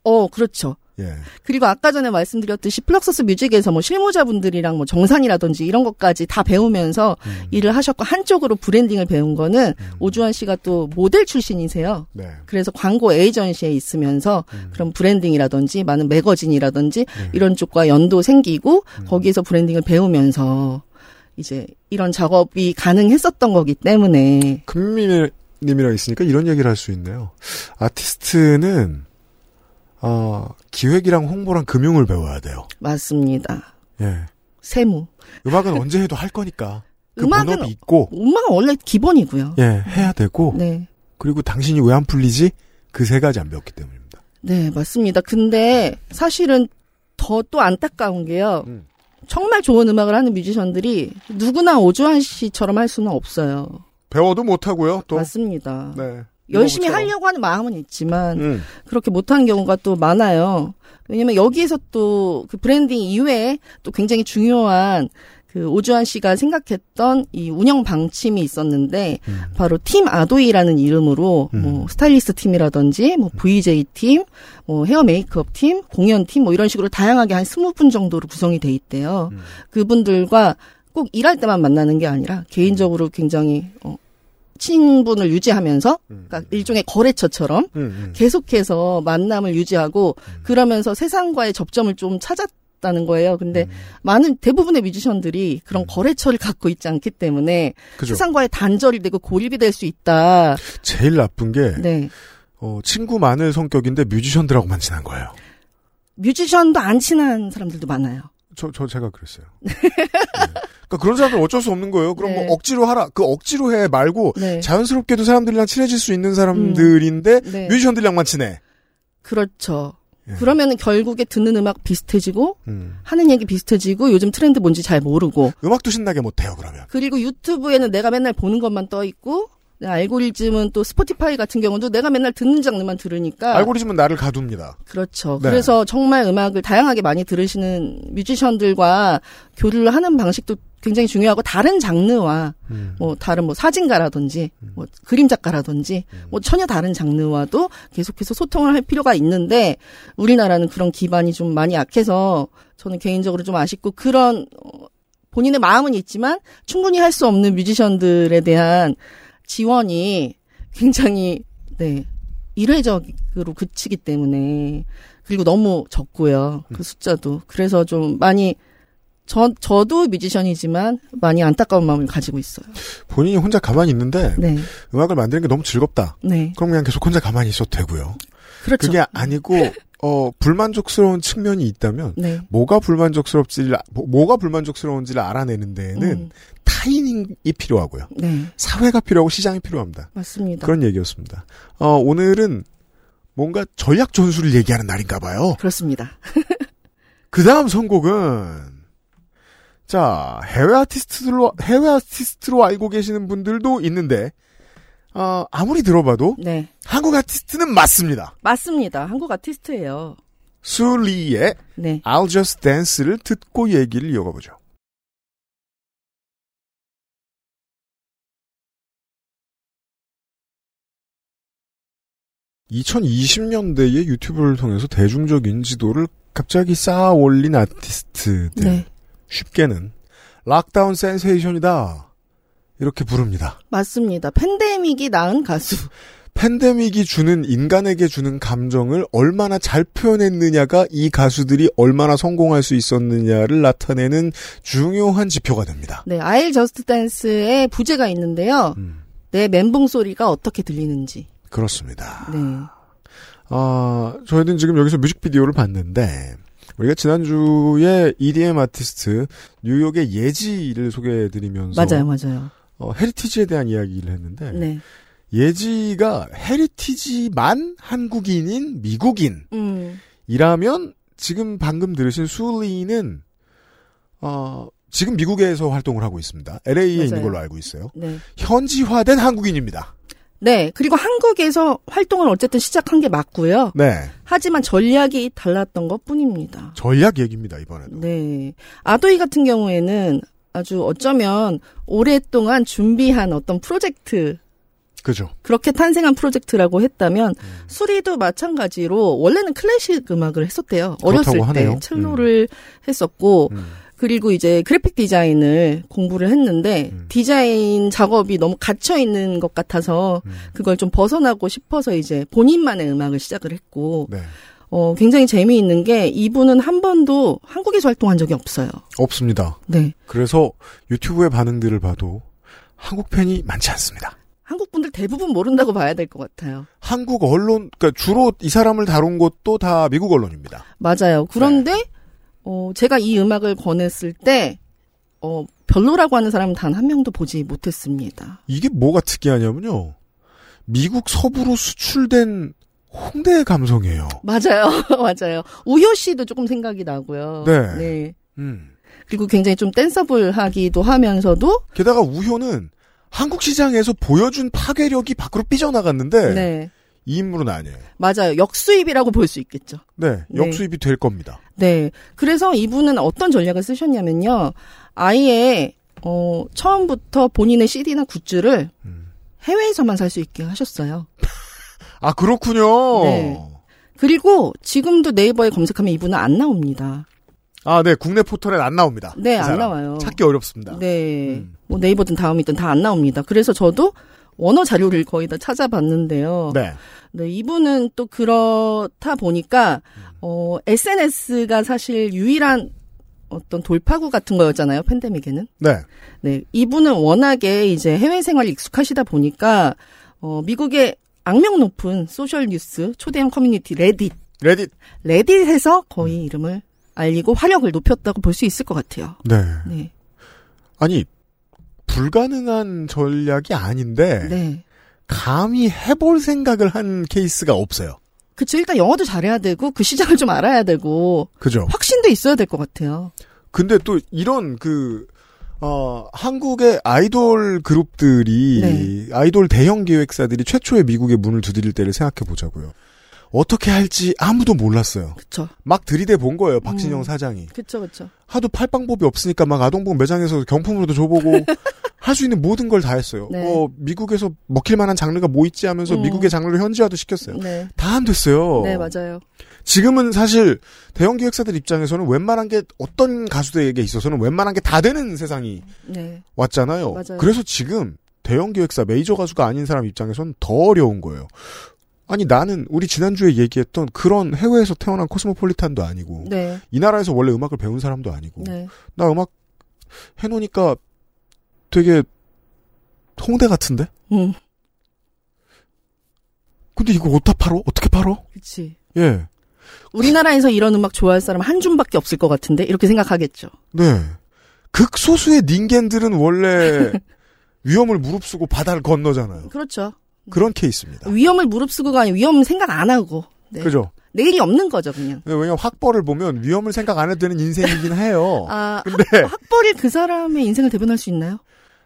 어, 그렇죠. 예. 그리고 아까 전에 말씀드렸듯이 플럭서스 뮤직에서 뭐 실무자분들이랑 뭐 정산이라든지 이런 것까지 다 배우면서 음. 일을 하셨고 한쪽으로 branding을 배운 거는 음. 오주환 씨가 또 모델 출신이세요. 네. 그래서 광고 에이전시에 있으면서 음. 그런 branding이라든지 많은 매거진이라든지 네. 이런 쪽과 연도 생기고 음. 거기에서 branding을 배우면서 이제 이런 작업이 가능했었던 거기 때문에 금미님이랑 있으니까 이런 얘기를 할 수 있네요. 아티스트는 어, 기획이랑 홍보랑 금융을 배워야 돼요. 맞습니다. 예. 세무. 음악은 언제 해도 할 거니까 그 음악은 본업이 있고 음악은 원래 기본이고요. 예 해야 되고 네. 그리고 당신이 왜 안 풀리지 그 세 가지 안 배웠기 때문입니다. 네, 맞습니다. 근데 사실은 더 또 안타까운 게요. 음. 정말 좋은 음악을 하는 뮤지션들이 누구나 오주환 씨처럼 할 수는 없어요. 배워도 못 하고요. 또 맞습니다. 네. 열심히 이거부터. 하려고 하는 마음은 있지만 음. 그렇게 못하는 경우가 또 많아요. 왜냐면 여기에서 또 그 브랜딩 이외에 또 굉장히 중요한 그 오주환 씨가 생각했던 이 운영 방침이 있었는데 음. 바로 팀 아도이라는 이름으로 음. 뭐 스타일리스트 팀이라든지 뭐 VJ 팀, 뭐 헤어 메이크업 팀, 공연 팀 뭐 이런 식으로 다양하게 한 스무 분 정도로 구성이 돼 있대요. 음. 그분들과 꼭 일할 때만 만나는 게 아니라 개인적으로 굉장히 어, 친분을 유지하면서 음. 그러니까 일종의 거래처처럼 음, 음. 계속해서 만남을 유지하고 그러면서 세상과의 접점을 좀 찾았 있었다는 거예요. 근데 음. 많은 대부분의 뮤지션들이 그런 거래처를 갖고 있지 않기 때문에 그죠. 세상과의 단절이 되고 고립이 될 수 있다. 제일 나쁜 게 네. 어, 친구 많을 성격인데 뮤지션들하고만 친한 거예요. 뮤지션도 안 친한 사람들도 많아요. 저, 저 제가 그랬어요. 네. 그러니까 그런 사람들 어쩔 수 없는 거예요. 그럼 네. 뭐 억지로 하라. 그 억지로 해 말고 네. 자연스럽게도 사람들이랑 친해질 수 있는 사람들인데 네. 뮤지션들이랑만 친해. 그렇죠. 예. 그러면은 결국에 듣는 음악 비슷해지고 음. 하는 얘기 비슷해지고 요즘 트렌드 뭔지 잘 모르고 음악도 신나게 못해요. 그러면. 그리고 유튜브에는 내가 맨날 보는 것만 떠 있고 네, 알고리즘은 또 스포티파이 같은 경우도 내가 맨날 듣는 장르만 들으니까 알고리즘은 나를 가둡니다. 그렇죠. 네. 그래서 정말 음악을 다양하게 많이 들으시는 뮤지션들과 교류를 하는 방식도 굉장히 중요하고 다른 장르와 음. 뭐 다른 뭐 사진가라든지 뭐 그림 작가라든지 뭐 전혀 다른 장르와도 계속해서 소통을 할 필요가 있는데 우리나라는 그런 기반이 좀 많이 약해서 저는 개인적으로 좀 아쉽고 그런 어, 본인의 마음은 있지만 충분히 할 수 없는 뮤지션들에 대한 지원이 굉장히 네 일회적으로 그치기 때문에 그리고 너무 적고요 그 숫자도 그래서 좀 많이 저 저도 뮤지션이지만 많이 안타까운 마음을 가지고 있어요. 본인이 혼자 가만히 있는데 네, 음악을 만드는 게 너무 즐겁다. 네, 그럼 그냥 계속 혼자 가만히 있어도 되고요. 그렇죠. 그게 아니고 어 불만족스러운 측면이 있다면 네, 뭐가 불만족스럽지를 뭐- 뭐가 불만족스러운지를 알아내는 데에는 음, 타이밍이 필요하고요. 네, 사회가 필요하고 시장이 필요합니다. 맞습니다. 그런 얘기였습니다. 어, 오늘은 뭔가 전략 전술을 얘기하는 날인가 봐요. 그렇습니다. 그 다음 선곡은 자 해외 아티스트로 해외 아티스트로 알고 계시는 분들도 있는데 어, 아무리 들어봐도 네, 한국 아티스트는 맞습니다. 맞습니다. 한국 아티스트예요. 수리의 네, I'll Just Dance를 듣고 얘기를 이어가 보죠. (2020년대에) 유튜브를 통해서 대중적 인지도를 갑자기 쌓아 올린 아티스트들 네, 쉽게는 lockdown sensation이다 이렇게 부릅니다 맞습니다. 팬데믹이 낳은 가수. 팬데믹이 주는 인간에게 주는 감정을 얼마나 잘 표현했느냐가 이 가수들이 얼마나 성공할 수 있었느냐를 나타내는 중요한 지표가 됩니다. 네, I'll Just Dance의 부제가 있는데요. 음, 내 멘붕 소리가 어떻게 들리는지. 그렇습니다. 네, 아, 저희는 지금 여기서 뮤직비디오를 봤는데 우리가 지난주에 EDM 아티스트 뉴욕의 예지를 소개해드리면서 맞아요, 맞아요. 어, heritage에 대한 이야기를 했는데 네, 예지가 heritage만 한국인인 미국인 음, 이라면 지금 방금 들으신 수리는 어 지금 미국에서 활동을 하고 있습니다. LA에 있는 맞아요. 걸로 알고 있어요. 네. 현지화된 한국인입니다. 네, 그리고 한국에서 활동을 어쨌든 시작한 게 맞고요. 네. 하지만 전략이 달랐던 것 뿐입니다. 전략 얘기입니다, 이번에도. 네. 아도이 같은 경우에는 아주 어쩌면 오랫동안 준비한 어떤 프로젝트, 그죠. 그렇게 탄생한 프로젝트라고 했다면, 음. 수리도 마찬가지로, 원래는 클래식 음악을 했었대요. 어렸을 하네요. 때. 첼로를 했었고, 음. 그리고 이제 그래픽 디자인을 공부를 했는데, 음. 디자인 작업이 너무 갇혀 있는 것 같아서, 음. 그걸 좀 벗어나고 싶어서 이제 본인만의 음악을 시작을 했고, 네. 어, 굉장히 재미있는 게 이분은 한 번도 한국에서 활동한 적이 없어요. 없습니다. 네. 그래서 유튜브의 반응들을 봐도 한국 팬이 많지 않습니다. 한국 분들 대부분 모른다고 봐야 될 것 같아요. 한국 언론, 그러니까 주로 이 사람을 다룬 곳도 다 미국 언론입니다. 맞아요. 그런데, 어, 제가 이 음악을 권했을 때, 어, 별로라고 하는 사람은 단 한 명도 보지 못했습니다. 이게 뭐가 특이하냐면요. 미국 서부로 수출된 홍대 감성이에요. 맞아요. 맞아요. 우효 씨도 조금 생각이 나고요. 네. 음. 그리고 굉장히 좀 댄서블하기도 하면서도, 게다가 우효는 한국 시장에서 보여준 파괴력이 밖으로 삐져나갔는데 네. 이 인물은 아니에요. 맞아요. 역수입이라고 볼 수 있겠죠. 네, 네. 역수입이 될 겁니다. 네. 그래서 이분은 어떤 전략을 쓰셨냐면요. 아예, 어, 처음부터 본인의 CD나 굿즈를 음. 해외에서만 살 수 있게 하셨어요. 아 그렇군요. 네. 그리고 지금도 네이버에 검색하면 이분은 안 나옵니다. 아, 네, 국내 포털엔 안 나옵니다. 네, 이 안. 나와요. 찾기 어렵습니다. 네. 음. 뭐 네이버든 다음이든 다 안 나옵니다. 그래서 저도 원어 자료를 거의 다 찾아봤는데요. 네. 네, 이분은 또 그렇다 보니까 어 SNS가 사실 유일한 어떤 돌파구 같은 거였잖아요. 팬데믹에는. 네. 네, 이분은 워낙에 이제 해외 생활이 익숙하시다 보니까 어 미국의 악명 높은 social news 초대형 커뮤니티 레딧 레딧. 레딧에서 거의 이름을 알리고 화력을 높였다고 볼 수 있을 것 같아요. 네. 네. 아니 불가능한 전략이 아닌데 네. 감히 해볼 생각을 한 케이스가 없어요. 그쵸. 일단 영어도 잘해야 되고, 그 시장을 좀 알아야 되고, 그죠? 확신도 있어야 될 것 같아요. 근데 또 이런 그, 어, 한국의 아이돌 그룹들이, 네. 아이돌 대형 기획사들이 최초의 미국에 문을 두드릴 때를 생각해 보자고요. 어떻게 할지 아무도 몰랐어요. 그쵸. 막 들이대 본 거예요, 박진영 음. 사장이. 그쵸, 그쵸. 하도 팔 방법이 없으니까 막 아동복 매장에서 경품으로도 줘보고 할 수 있는 모든 걸 다 했어요. 네. 어, 미국에서 먹힐 만한 장르가 뭐 있지 하면서 음. 미국의 장르를 현지화도 시켰어요. 네. 다안 됐어요. 네, 맞아요. 지금은 사실 대형 기획사들 입장에서는 웬만한 게 어떤 가수들에게 있어서는 웬만한 게 다 되는 세상이 네. 왔잖아요. 맞아요. 그래서 지금 대형 기획사 메이저 가수가 아닌 사람 입장에서는 더 어려운 거예요. 아니 나는 우리 지난주에 얘기했던 그런 해외에서 태어난 코스모폴리탄도 아니고 네. 이 나라에서 원래 음악을 배운 사람도 아니고 네. 나 음악 해놓으니까 되게 홍대 같은데? 음, 근데 이거 어디다 팔어? 어떻게 팔어? 그치. 예. 우리나라에서 이런 음악 좋아할 사람 한 줌밖에 없을 것 같은데? 이렇게 생각하겠죠. 네. 극소수의 닌겐들은 원래 위험을 무릅쓰고 바다를 건너잖아요. 그렇죠. 그런 케이스입니다. 위험을 무릅쓰고가 아니고 위험 생각 안 하고. 네. 그죠? 내일이 없는 거죠, 그냥. 네, 왜냐면 학벌을 보면 위험을 생각 안 해도 되는 인생이긴 해요. 아, 근데 학벌이 그 사람의 인생을 대변할 수 있나요?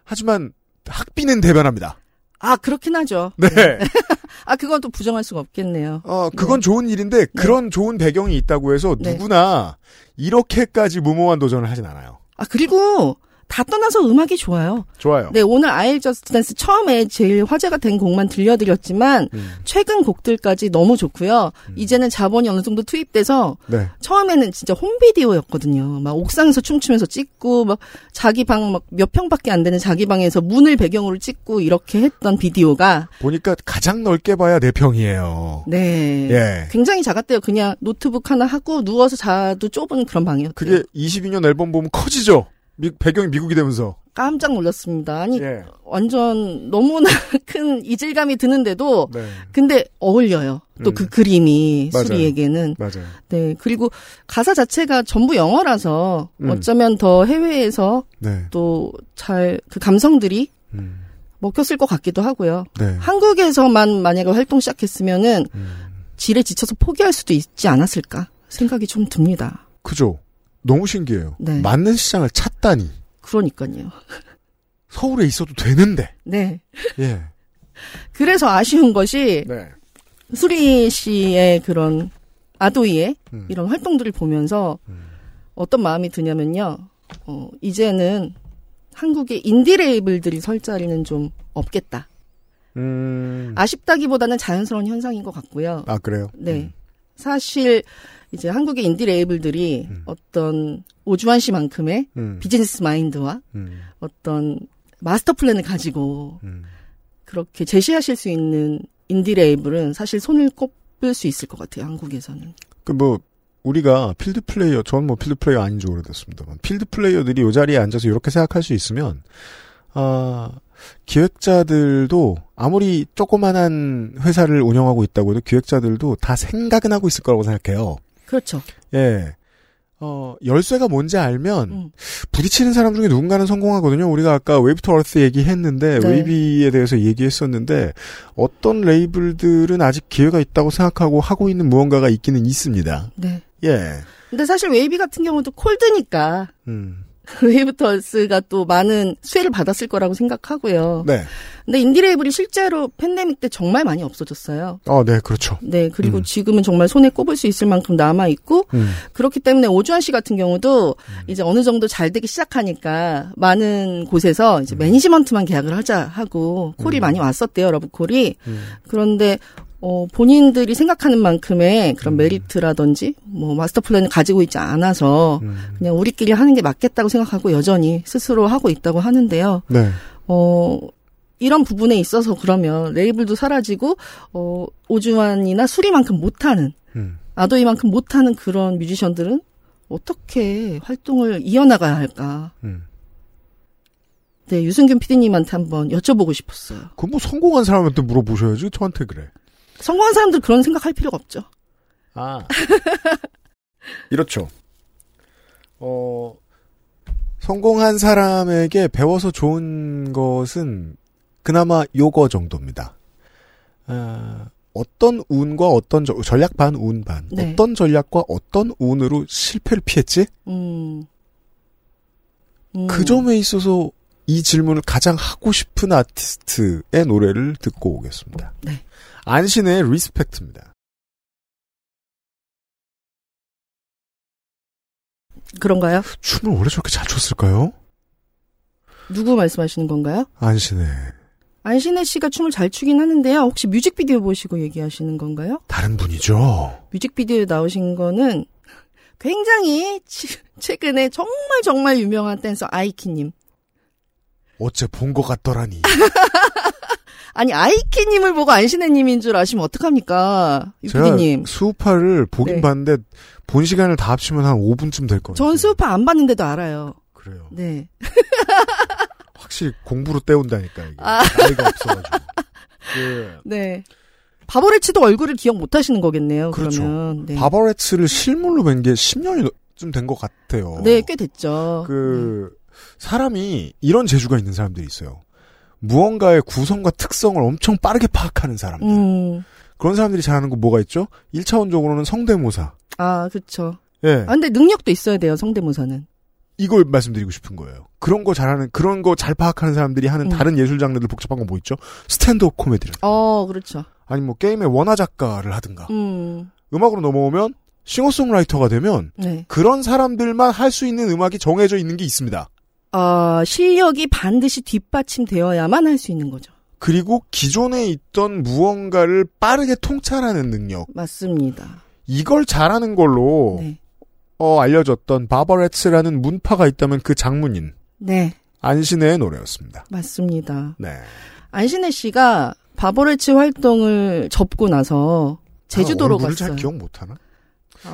하지만 학비는 대변합니다. 아, 그렇긴 하죠. 네. 아, 그건 또 부정할 수가 없겠네요. 어, 그건 좋은 일인데 그런 좋은 배경이 있다고 해서 네. 누구나 이렇게까지 무모한 도전을 하진 않아요. 아, 그리고 다 떠나서 음악이 좋아요. 좋아요. 네, 오늘 I'll Just Dance 처음에 제일 화제가 된 곡만 들려드렸지만 음, 최근 곡들까지 너무 좋고요. 이제는 자본이 어느 정도 투입돼서 네. 처음에는 진짜 홈비디오였거든요. 막 옥상에서 춤추면서 찍고 막 자기 방 막 몇 평밖에 안 되는 자기 방에서 문을 배경으로 찍고 이렇게 했던 비디오가 보니까 가장 넓게 봐야 네 평이에요. 네. 예. 굉장히 작았대요. 그냥 노트북 하나 하고 누워서 자도 좁은 그런 방이었대요. 그게 22년 앨범 보면 커지죠. 미- 배경이 미국이 되면서. 깜짝 놀랐습니다. 아니 예. 완전 너무나 큰 이질감이 드는데도 네. 근데 어울려요. 또그 음. 그림이 맞아요. 수리에게는 맞아요. 네 그리고 가사 자체가 전부 영어라서 음. 어쩌면 더 해외에서 네. 또잘 그 감성들이 음. 먹혔을 것 같기도 하고요. 네. 한국에서만 만약에 활동 시작했으면은 음. 질에 지쳐서 포기할 수도 있지 않았을까 생각이 좀 듭니다. 그죠. 너무 신기해요. 네. 맞는 시장을 찾다니. 그러니까요. 서울에 있어도 되는데. 네. 예. 그래서 아쉬운 것이 네. 수리 씨의 그런 아도이의 음. 이런 활동들을 보면서 음. 어떤 마음이 드냐면요. 어, 이제는 한국의 인디 레이블들이 설 자리는 좀 없겠다. 음. 아쉽다기보다는 자연스러운 현상인 것 같고요. 아, 그래요? 네. 사실 이제 한국의 인디 레이블들이 음. 어떤 오주환 씨만큼의 음. 비즈니스 마인드와 음. 어떤 마스터 플랜을 가지고 음. 그렇게 제시하실 수 있는 인디 레이블은 사실 손을 꼽을 수 있을 것 같아요. 한국에서는. 그 뭐, 우리가 필드 플레이어, 전 뭐 필드 플레이어 아닌 지 오래됐습니다만, 필드 플레이어들이 이 자리에 앉아서 이렇게 생각할 수 있으면, 아, 기획자들도 아무리 조그만한 회사를 운영하고 있다고 해도 기획자들도 다 생각은 하고 있을 거라고 생각해요. 그렇죠. 예. 어, 열쇠가 뭔지 알면 음. 부딪히는 사람 중에 누군가는 성공하거든요. 우리가 아까 웨이브 투 어스 얘기했는데 네. 웨이비에 대해서 얘기했었는데 어떤 레이블들은 아직 기회가 있다고 생각하고 하고 있는 무언가가 있기는 있습니다. 네. 예. 근데 사실 웨이비 같은 경우도 콜드니까 음. 웨이브 투 어스가 또 많은 수혜를 받았을 거라고 생각하고요. 네. 근데 인디 레이블이 실제로 팬데믹 때 정말 많이 없어졌어요. 어, 네, 그렇죠. 네, 그리고 음. 지금은 정말 손에 꼽을 수 있을 만큼 남아 있고 음. 그렇기 때문에 오주환 씨 같은 경우도 이제 어느 정도 잘 되기 시작하니까 많은 곳에서 이제 매니지먼트만 계약을 하자 하고 콜이 음. 많이 왔었대요, 러브 콜이. 음. 그런데 어 본인들이 생각하는 만큼의 음. 그런 메리트라든지 뭐 마스터 플랜을 가지고 있지 않아서 음. 그냥 우리끼리 하는 게 맞겠다고 생각하고 여전히 스스로 하고 있다고 하는데요. 네. 어 이런 부분에 있어서 그러면 레이블도 사라지고 어 오주환이나 수리만큼 못하는 음. 아도이만큼 못하는 그런 뮤지션들은 어떻게 활동을 이어나가야 할까? 음. 네, 유승균 PD님한테 한번 여쭤보고 싶었어요. 그건 뭐 성공한 사람한테 물어보셔야지 저한테 그래. 성공한 사람들 그런 생각할 필요가 없죠. 아. 이렇죠. 어, 성공한 사람에게 배워서 좋은 것은 그나마 요거 정도입니다. 아, 어떤 운과 어떤 저- 전략 반, 운 반. 네. 어떤 전략과 어떤 운으로 실패를 피했지? 음. 음. 그 점에 있어서 이 질문을 가장 하고 싶은 아티스트의 노래를 듣고 오겠습니다. 네. 안신의 리스펙트입니다. 그런가요? 춤을 원래 저렇게 잘 췄을까요? 누구 말씀하시는 건가요? 안신의 안신혜 씨가 춤을 잘 추긴 하는데요. 혹시 뮤직비디오 보시고 얘기하시는 건가요? 다른 분이죠. 뮤직비디오에 나오신 거는 굉장히 치- 최근에 정말 정말 유명한 댄서 아이키님. 어째 본 것 같더라니. 아니 아이키님을 보고 안신혜님인 줄 아시면 어떡합니까? 유피디님. 수우파를 보긴 네. 봤는데 본 시간을 다 합치면 한 5분쯤 될 거예요. 전 수우파 안 봤는데도 알아요. 그래요. 네. 확실히 공부로 때운다니까 이게. 아. 나이가 없어가지고. 그 네. 바버레치도 얼굴을 기억 못 하시는 거겠네요. 그렇죠. 그러면. 네. 바버레츠를 실물로 뵌 게 10년이쯤 된것 같아요. 네, 꽤 됐죠. 그 사람이 이런 재주가 있는 사람들이 있어요. 무언가의 구성과 특성을 엄청 빠르게 파악하는 사람들. 음. 그런 사람들이 잘하는 거 뭐가 있죠? 1차원적으로는 성대모사. 아, 그렇죠. 예. 아, 근데 능력도 있어야 돼요, 성대모사는. 이걸 말씀드리고 싶은 거예요. 그런 거 잘하는, 그런 거 잘 파악하는 사람들이 하는 음. 다른 예술 장르들 복잡한 거 뭐 있죠? 스탠드업 코미디를. 어, 그렇죠. 아니 뭐 게임의 원화 작가를 하든가. 음. 음악으로 넘어오면 싱어송라이터가 되면 네. 그런 사람들만 할 수 있는 음악이 정해져 있는 게 있습니다. 아, 실력이 반드시 뒷받침되어야만 할 수 있는 거죠. 그리고 기존에 있던 무언가를 빠르게 통찰하는 능력. 맞습니다. 이걸 잘하는 걸로 네. 어, 알려졌던 바버레츠라는 문파가 있다면 그 장문인 네, 안신의 노래였습니다. 맞습니다. 네. 안신혜 씨가 바버레치 활동을 접고 나서 제주도로 아, 얼굴을 갔어요. 잘 기억 못하나?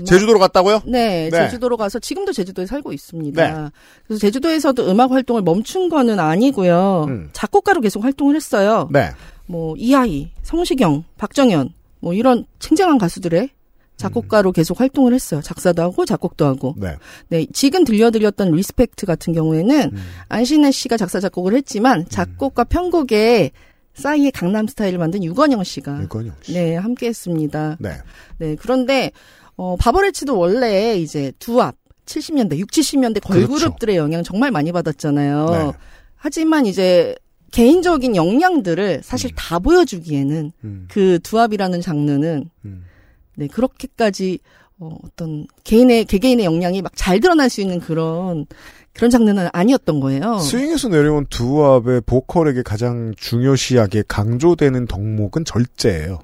제주도로 갔다고요? 네, 네. 제주도로 가서 지금도 제주도에 살고 있습니다. 네. 그래서 제주도에서도 음악 활동을 멈춘 거는 아니고요. 음. 작곡가로 계속 활동을 했어요. 네. 뭐 이하이, 성시경, 박정현 뭐 이런 쟁쟁한 가수들의 작곡가로 계속 활동을 했어요. 작사도 하고 작곡도 하고. 네. 네, 지금 들려드렸던 Respect 같은 경우에는 음. 안신혜 씨가 작사 작곡을 했지만 작곡과 편곡에 싸이의 강남 스타일을 만든 유건형 씨가 이건요. 네 함께 했습니다. 네. 네 그런데 어 바버레츠도 원래 이제 doo-wop 70년대 6, 70년대 걸그룹들의 영향 정말 많이 받았잖아요. 그렇죠. 네. 하지만 이제 개인적인 역량들을 사실 다 보여주기에는 음. 그 doo-wop이라는 장르는 음. 네 그렇게까지 어, 어떤 개인의 개개인의 역량이 막 잘 드러날 수 있는 그런 그런 장르는 아니었던 거예요. 스윙에서 내려온 두압의 보컬에게 가장 중요시하게 강조되는 덕목은 절제예요.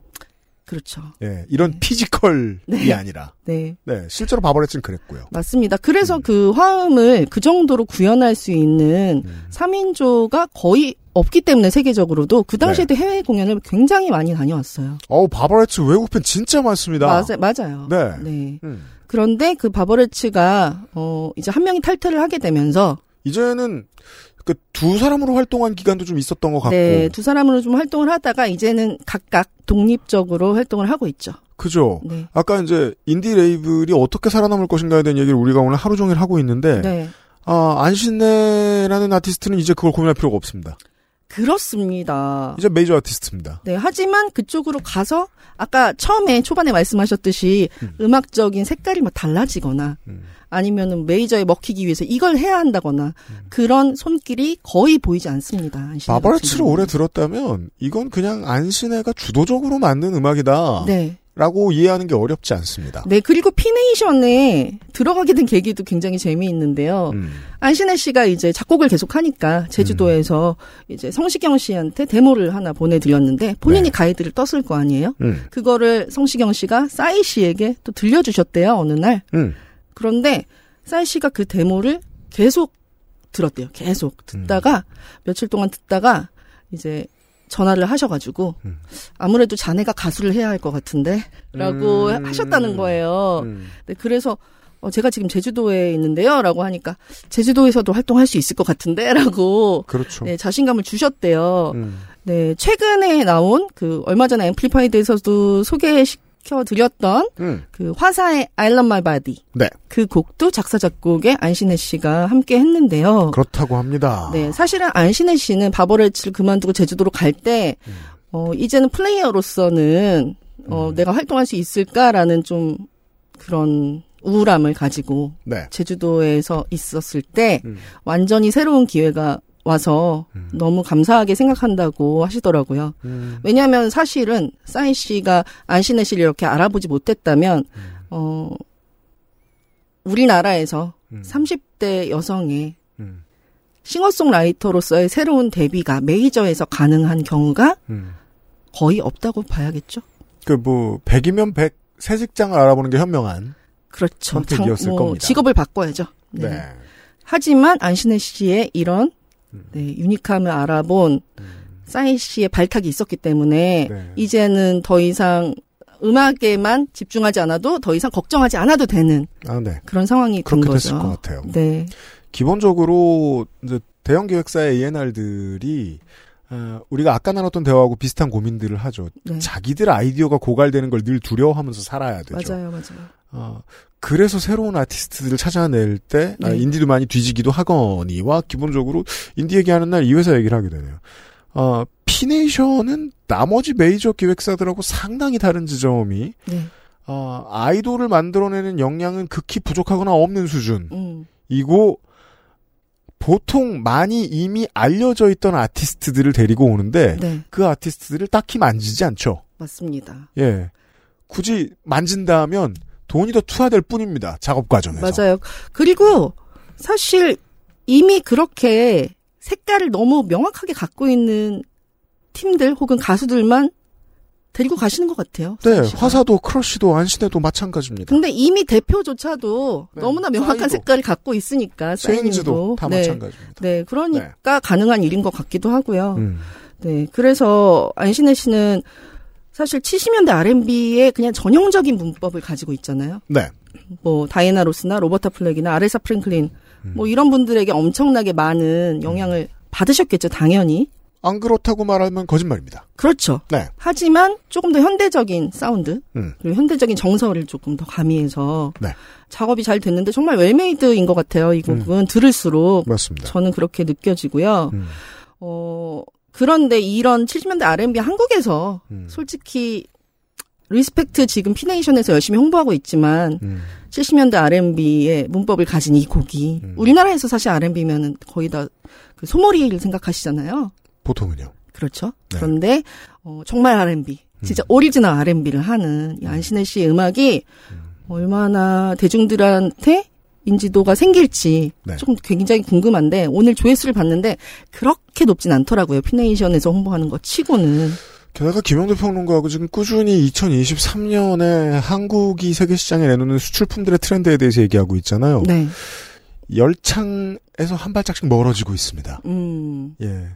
그렇죠. 예, 이런 피지컬이 네. 아니라. 네. 네, 실제로 바버레츠는 그랬고요. 맞습니다. 그래서 그 화음을 그 정도로 구현할 수 있는 음. 3인조가 거의 없기 때문에 세계적으로도 그 당시에도 네. 해외 공연을 굉장히 많이 다녀왔어요. 어우, 바버레츠 외국 팬 진짜 많습니다. 맞아, 맞아요. 네. 네. 음. 그런데 그 바버레츠가 어 이제 한 명이 탈퇴를 하게 되면서 이제는 그두 사람으로 활동한 기간도 좀 있었던 것 같고. 네, 두 사람으로 좀 활동을 하다가 이제는 각각 독립적으로 활동을 하고 있죠. 그죠? 네. 아까 이제 인디 레이블이 어떻게 살아남을 것인가에 대한 얘기를 우리가 오늘 하루 종일 하고 있는데 네. 아, 안신내라는 아티스트는 이제 그걸 고민할 필요가 없습니다. 그렇습니다. 이제 메이저 아티스트입니다. 네, 하지만 그쪽으로 가서 아까 처음에 초반에 말씀하셨듯이 음. 악적인 색깔이 막 달라지거나 음. 아니면은 메이저에 먹히기 위해서 이걸 해야 한다거나 음. 그런 손길이 거의 보이지 않습니다. 같은 오래 들었다면 이건 그냥 안신혜가 주도적으로 만든 음악이다. 네. 라고 이해하는 게 어렵지 않습니다. 네, 그리고 피네이션에 들어가게 된 계기도 굉장히 재미있는데요. 음. 안신혜 씨가 이제 작곡을 계속 하니까 제주도에서 이제 성시경 씨한테 데모를 하나 보내드렸는데 본인이 네. 가이드를 떴을 거 아니에요? 음. 그거를 성시경 씨가 싸이 씨에게 또 들려주셨대요, 어느 날. 음. 그런데 싸이 씨가 그 데모를 계속 들었대요. 계속 듣다가 며칠 동안 듣다가 이제 전화를 하셔가지고 음. 아무래도 자네가 가수를 해야 할 것 같은데라고 음. 하셨다는 거예요. 음. 네, 그래서 어, 제가 지금 제주도에 있는데요라고 하니까 제주도에서도 활동할 수 있을 것 같은데라고 그렇죠. 네, 자신감을 주셨대요. 음. 네, 최근에 나온 그 얼마 전에 Amplified에서도 소개시 켜 드렸던 음. 그 화사의 I Love My Body. 네. 그 곡도 작사 작곡에 안신혜 씨가 함께 했는데요. 그렇다고 합니다. 네, 사실은 안신혜 씨는 바버레츠를 그만두고 제주도로 갈 때, 음. 어, 이제는 플레이어로서는, 어, 내가 활동할 수 있을까라는 좀 그런 우울함을 가지고 네. 제주도에서 있었을 때, 음. 완전히 새로운 기회가 와서 음. 너무 감사하게 생각한다고 하시더라고요. 음. 왜냐하면 사실은 싸이 씨가 안신혜 씨를 이렇게 알아보지 못했다면, 어, 우리나라에서 음. 30대 여성의 음. 싱어송라이터로서의 새로운 데뷔가 메이저에서 가능한 경우가 음. 거의 없다고 봐야겠죠. 그 뭐 100이면 100, 새 직장을 알아보는 게 현명한. 그렇죠. 선택이었을 뭐 겁니다. 직업을 바꿔야죠. 네. 네. 하지만 안신혜 씨의 이런 음. 네, 유니크함을 알아본 싸이 씨의 발탁이 있었기 때문에 네. 이제는 더 이상 음악에만 집중하지 않아도 더 이상 걱정하지 않아도 되는 아, 네. 그런 상황이 된 그렇게 거죠. 됐을 것 같아요. 네. 기본적으로 이제 대형 기획사의 A&R들이 어, 우리가 아까 나눴던 대화하고 비슷한 고민들을 하죠. 네. 자기들 아이디어가 고갈되는 걸 늘 두려워하면서 살아야 되죠. 맞아요, 맞아요. 어, 그래서 새로운 아티스트들을 찾아낼 때 아, 네. 인디도 많이 뒤지기도 하거니와 기본적으로 인디 얘기하는 날 이 회사 얘기를 하게 되네요. 어, 피네이션은 나머지 메이저 기획사들하고 상당히 다른 지점이 네. 어, 아이돌을 만들어내는 역량은 극히 부족하거나 없는 수준. 음. 이고 보통 많이 이미 알려져 있던 아티스트들을 데리고 오는데 네, 그 아티스트들을 딱히 만지지 않죠. 맞습니다. 예. 굳이 만진다면 돈이 더 투하될 뿐입니다. 작업 과정에서. 맞아요. 그리고 사실 이미 그렇게 색깔을 너무 명확하게 갖고 있는 팀들 혹은 가수들만 데리고 가시는 것 같아요. 네, 사실은. 화사도 크러쉬도 안신해도 마찬가지입니다. 근데 이미 대표조차도 네, 너무나 명확한 싸이도. 색깔을 갖고 있으니까 사인님도 다 네. 마찬가지입니다. 네, 그러니까 가능한 일인 것 같기도 하고요. 음. 네, 그래서 안신혜 씨는 사실 70년대 R&B의 그냥 전형적인 문법을 가지고 있잖아요. 네. 뭐 다이애나 로스나 로버타 플렉이나 아레사 프랭클린 음. 뭐 이런 분들에게 엄청나게 많은 영향을 받으셨겠죠, 당연히. 안 그렇다고 말하면 거짓말입니다. 그렇죠. 네. 하지만 조금 더 현대적인 사운드 음. 그리고 현대적인 정서를 조금 더 가미해서 네. 작업이 잘 됐는데 정말 well-made인 것 같아요. 이 음. 곡은 들을수록 맞습니다. 저는 그렇게 느껴지고요. 음. 어 그런데 이런 70년대 R&B 한국에서 음. 솔직히 Respect 지금 피네이션에서 열심히 홍보하고 있지만 음. 70년대 R&B의 문법을 가진 이 곡이 음. 우리나라에서 사실 R&B면은 거의 다 그 소몰이를 생각하시잖아요. 보통은요. 그렇죠. 네. 그런데 어, 정말 R&B, 진짜 음. 오리지널 R&B를 하는 이 안신혜 씨의 음악이 음. 얼마나 대중들한테 인지도가 생길지 네. 조금 굉장히 궁금한데 오늘 조회수를 봤는데 그렇게 높진 않더라고요. 피네이션에서 홍보하는 것 치고는. 게다가 김영도 평론가하고 지금 꾸준히 2023년에 한국이 세계 시장에 내놓는 수출품들의 트렌드에 대해서 얘기하고 있잖아요. 네. 열창에서 한 발짝씩 멀어지고 있습니다. 음. 예.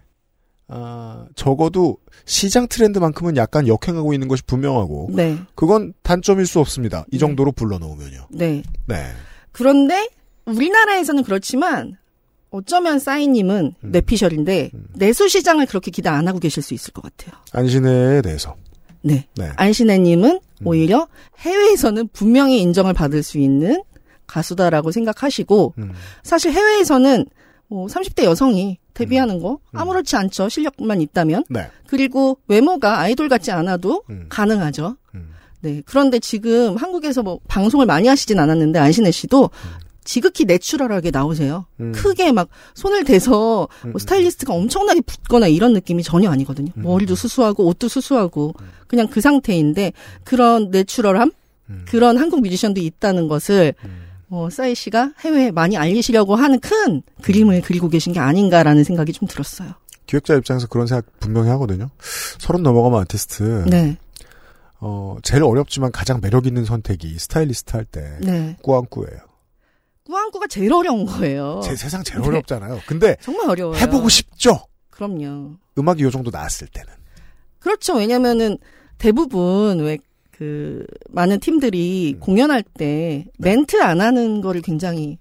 아, 적어도 시장 트렌드만큼은 약간 역행하고 있는 것이 분명하고 네. 그건 단점일 수 없습니다. 이 정도로 불러놓으면요. 네. 네. 그런데 우리나라에서는 그렇지만 어쩌면 싸이님은 음. 뇌피셜인데 음. 내수 시장을 그렇게 기대 안 하고 계실 수 있을 것 같아요. 안신혜에 대해서. 네. 네. 안신혜님은 음. 오히려 해외에서는 분명히 인정을 받을 수 있는 가수다라고 생각하시고 음. 사실 해외에서는 뭐 30대 여성이 데뷔하는 거 음. 아무렇지 않죠. 실력만 있다면. 네. 그리고 외모가 아이돌 같지 않아도 음. 가능하죠. 음. 네. 그런데 지금 한국에서 뭐 방송을 많이 하시진 않았는데 안신혜 씨도 지극히 내추럴하게 나오세요. 음. 크게 막 손을 대서 음. 뭐 스타일리스트가 엄청나게 붙거나 이런 느낌이 전혀 아니거든요. 음. 머리도 수수하고 옷도 수수하고 그냥 그 상태인데 그런 내추럴함 음. 그런 한국 뮤지션도 있다는 것을 음. 어, 싸이 씨가 해외에 많이 알리시려고 하는 큰 그림을 그리고 계신 게 아닌가라는 생각이 좀 들었어요. 기획자 입장에서 그런 생각 분명히 하거든요. 서른 넘어가면 아티스트. 네, 어, 제일 어렵지만 가장 매력 있는 선택이 스타일리스트 할때 네. 꾸안꾸예요. 꾸안꾸가 제일 어려운 거예요. 제 세상 제일 네. 어렵잖아요. 근데 정말 어려워요. 해보고 싶죠. 그럼요. 음악이 요 정도 나왔을 때는. 그렇죠. 왜냐면은 대부분 왜 그 많은 팀들이 음. 공연할 때 멘트 안 하는 거를 굉장히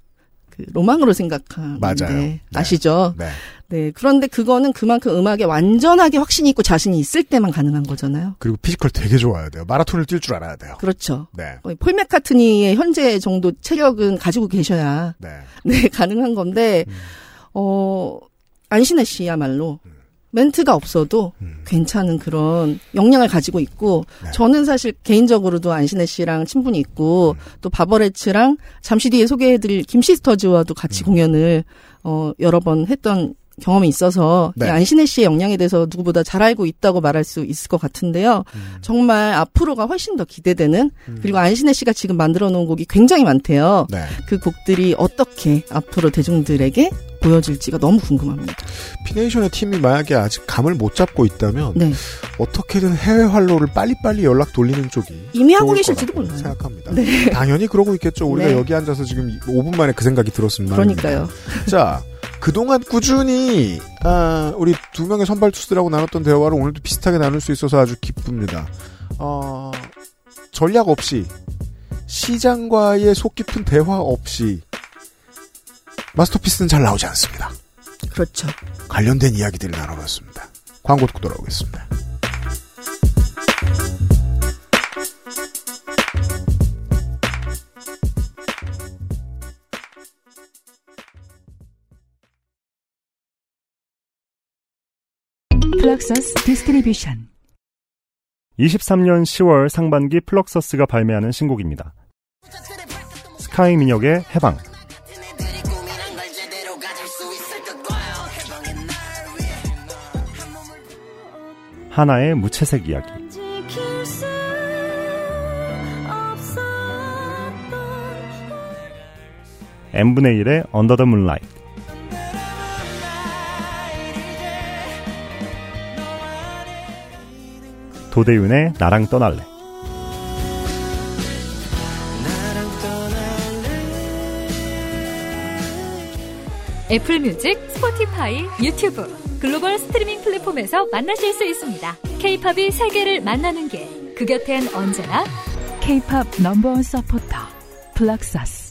그 로망으로 생각하는데 맞아요. 네. 아시죠? 네. 네. 그런데 그거는 그만큼 음악에 완전하게 확신이 있고 자신이 있을 때만 가능한 거잖아요. 그리고 physical 되게 좋아야 돼요. 마라톤을 뛸 줄 알아야 돼요. 그렇죠. 네. 폴 맥카트니의 현재 정도 체력은 가지고 계셔야 네. 네 가능한 건데 음. 어 안신혜 씨야말로 음. 멘트가 없어도 음. 괜찮은 그런 역량을 가지고 있고 네. 저는 사실 개인적으로도 안신혜 씨랑 친분이 있고 음. 또 바버레츠랑 잠시 뒤에 소개해드릴 김시스터즈와도 같이 음. 공연을 어 여러 번 했던 경험이 있어서 네. 이 안신혜 씨의 역량에 대해서 누구보다 잘 알고 있다고 말할 수 있을 것 같은데요. 음. 정말 앞으로가 훨씬 더 기대되는 음. 그리고 안신혜 씨가 지금 만들어 놓은 곡이 굉장히 많대요. 네. 그 곡들이 어떻게 앞으로 대중들에게 보여질지가 너무 궁금합니다. 피네이션의 팀이 만약에 아직 감을 못 잡고 있다면 네. 어떻게든 해외 활로를 빨리빨리 연락 돌리는 쪽이 이미 하고 계실지도 몰라요. 생각합니다. 네. 당연히 그러고 있겠죠. 우리가 네. 여기 앉아서 지금 5분 만에 그 생각이 들었으면 말입니다. 그러니까요. 자, 그동안 꾸준히 아, 우리 두 명의 선발 투수들하고 나눴던 대화를 오늘도 비슷하게 나눌 수 있어서 아주 기쁩니다. 어, 전략 없이 시장과의 속 깊은 대화 없이 마스터피스는 잘 나오지 않습니다. 그렇죠. 관련된 이야기들을 나눠봤습니다. 광고 듣고 돌아오겠습니다. 플럭서스 Distribution 23년 10월 상반기 플럭서스가 발매하는 신곡입니다. 스카이 민혁의 해방. 하나의 무채색 이야기. n분의 1의 Under the Moonlight. 도대윤의 나랑 떠날래. 애플 뮤직, 스포티파이, 유튜브, 글로벌 스트리밍 플랫폼에서 만나실 수 있습니다. 케이팝이 세계를 만나는 길. 그 곁엔 언제나 K-팝 넘버원 서포터 플럭서스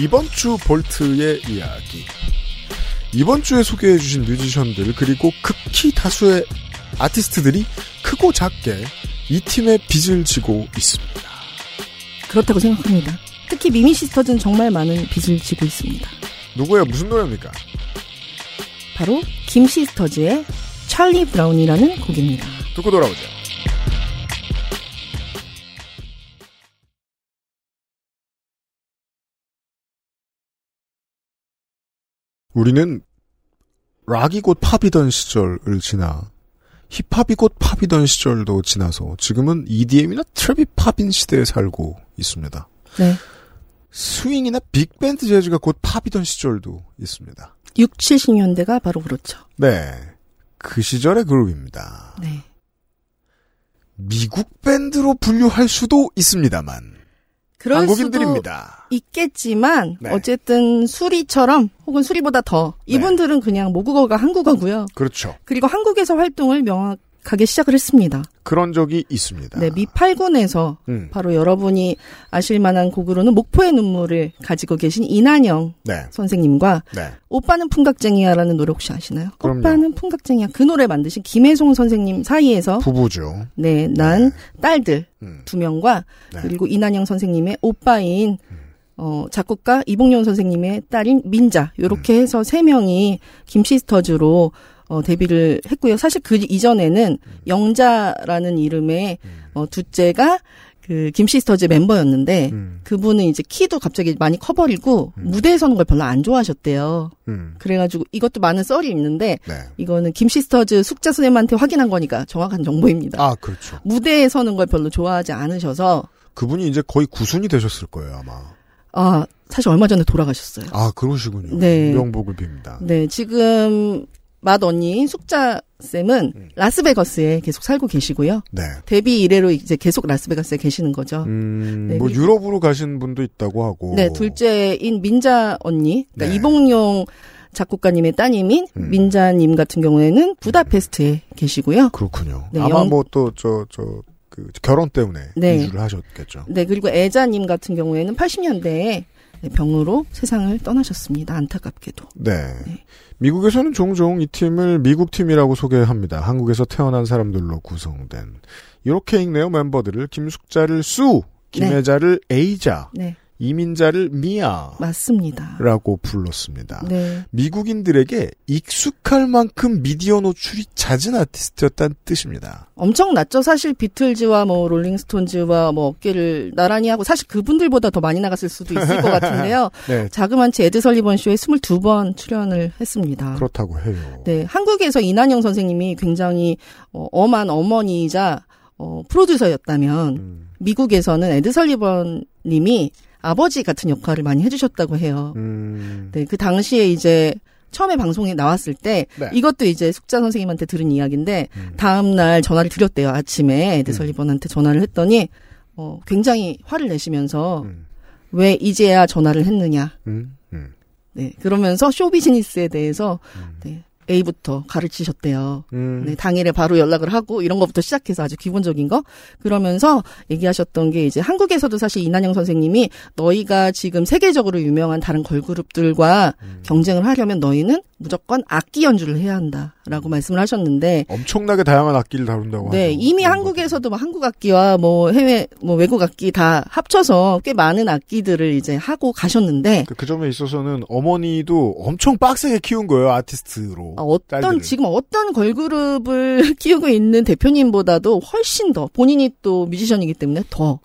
이번 주 볼트의 이야기. 이번 주에 소개해주신 뮤지션들 그리고 극히 다수의 아티스트들이 크고 작게 이 팀의 빚을 지고 있습니다. 그렇다고 생각합니다. 특히 미미 시스터즈는 정말 많은 빚을 지고 있습니다. 누구예요? 무슨 노래입니까? 바로 김 시스터즈의 찰리 브라운이라는 곡입니다. 듣고 돌아오죠. 우리는 락이 곧 팝이던 시절을 지나 힙합이 곧 팝이던 시절도 지나서 지금은 EDM이나 trap이 팝인 시대에 살고 있습니다. 네. 스윙이나 빅밴드 재즈가 곧 팝이던 시절도 있습니다. 6, 70년대가 바로 그렇죠. 네. 그 시절의 그룹입니다. 네. 미국 밴드로 분류할 수도 있습니다만 그럴 한국인들입니다. 수도 있겠지만 네. 어쨌든 수리처럼 혹은 수리보다 더 네. 이분들은 그냥 모국어가 한국어고요. 그렇죠. 그리고 한국에서 활동을 명확 하게 시작을 했습니다. 그런 적이 있습니다. 네, 미팔군에서 음. 바로 여러분이 아실 만한 곡으로는 목포의 눈물을 가지고 계신 이난영 네. 선생님과 네. 오빠는 풍각쟁이야라는 노래 혹시 아시나요? 그럼요. 오빠는 풍각쟁이야. 그 노래 만드신 김혜송 선생님 사이에서 부부죠. 네, 난 딸들 음. 두 명과 네. 그리고 이난영 선생님의 오빠인 어, 작곡가 이봉룡 선생님의 딸인 민자 요렇게 음. 해서 세 명이 김시스터즈로 어, 데뷔를 했고요. 사실 그 이전에는 음. 영자라는 이름의 어, 둘째가 그 김시스터즈 멤버였는데 음. 그분은 이제 키도 갑자기 많이 커버리고 음. 무대에 서는 걸 별로 안 좋아하셨대요. 음. 그래가지고 이것도 많은 썰이 있는데 네. 이거는 김시스터즈 숙자 선생님한테 확인한 거니까 정확한 정보입니다. 아, 그렇죠. 무대에 서는 걸 별로 좋아하지 않으셔서 그분이 이제 거의 구순이 되셨을 거예요, 아마. 아 사실 얼마 전에 돌아가셨어요. 아, 그러시군요. 네. 명복을 빕니다. 네 지금 맛 언니인 숙자 쌤은 음. 라스베거스에 계속 살고 계시고요. 네. 데뷔 이래로 이제 계속 라스베가스에 계시는 거죠. 음, 네, 뭐 유럽으로 가신 분도 있다고 하고. 네, 둘째인 민자 언니, 그러니까 네. 이봉용 작곡가님의 따님인 음. 민자님 같은 경우에는 부다페스트에 계시고요. 그렇군요. 네, 아마 영- 뭐또 저 저 그 결혼 때문에 네. 이주를 하셨겠죠. 네, 그리고 애자님 같은 경우에는 80년대에 병으로 세상을 떠나셨습니다. 안타깝게도. 네. 네. 미국에서는 종종 이 팀을 미국 팀이라고 소개합니다. 한국에서 태어난 사람들로 구성된. 이렇게 읽네요, 멤버들을. 김숙자를 수, 김혜자를 에이자, 네, 이민자를 미아라고 맞습니다. 불렀습니다. 네, 미국인들에게 익숙할 만큼 미디어 노출이 잦은 아티스트였다는 뜻입니다. 엄청 낮죠. 사실 비틀즈와 뭐 롤링스톤즈와 뭐 어깨를 나란히 하고 사실 그분들보다 더 많이 나갔을 수도 있을 것 같은데요. 네, 자그만치 에드 설리번 쇼에 22번 출연을 했습니다. 그렇다고 해요. 네, 한국에서 이난영 선생님이 굉장히 어, 엄한 어머니이자 어, 프로듀서였다면 음, 미국에서는 에드 설리번 님이 아버지 같은 역할을 많이 해주셨다고 해요. 음, 네, 그 당시에 이제 처음에 방송에 나왔을 때 네. 이것도 이제 숙자 선생님한테 들은 이야기인데 음. 다음 날 전화를 드렸대요. 아침에 에드 음. 설리번한테 전화를 했더니 어, 굉장히 화를 내시면서 음, 왜 이제야 전화를 했느냐. 음, 음, 네, 그러면서 쇼 비즈니스에 대해서 음. 네, A부터 가르치셨대요. 음. 네, 당일에 바로 연락을 하고 이런 것부터 시작해서 아주 기본적인 거 그러면서 얘기하셨던 게 이제 한국에서도 사실 이난영 선생님이 너희가 지금 세계적으로 유명한 다른 걸그룹들과 음. 경쟁을 하려면 너희는 무조건 악기 연주를 해야 한다 라고 말씀을 하셨는데 엄청나게 다양한 악기를 다룬다고 네, 하죠. 이미 한국에서도 뭐 한국 악기와 뭐 해외 뭐 외국 악기 다 합쳐서 꽤 많은 악기들을 이제 하고 가셨는데 그, 그 점에 있어서는 어머니도 엄청 빡세게 키운 거예요, 아티스트로. 아, 어떤 딸들을. 지금 어떤 걸그룹을 키우고 있는 대표님보다도 훨씬 더 본인이 또 뮤지션이기 때문에 더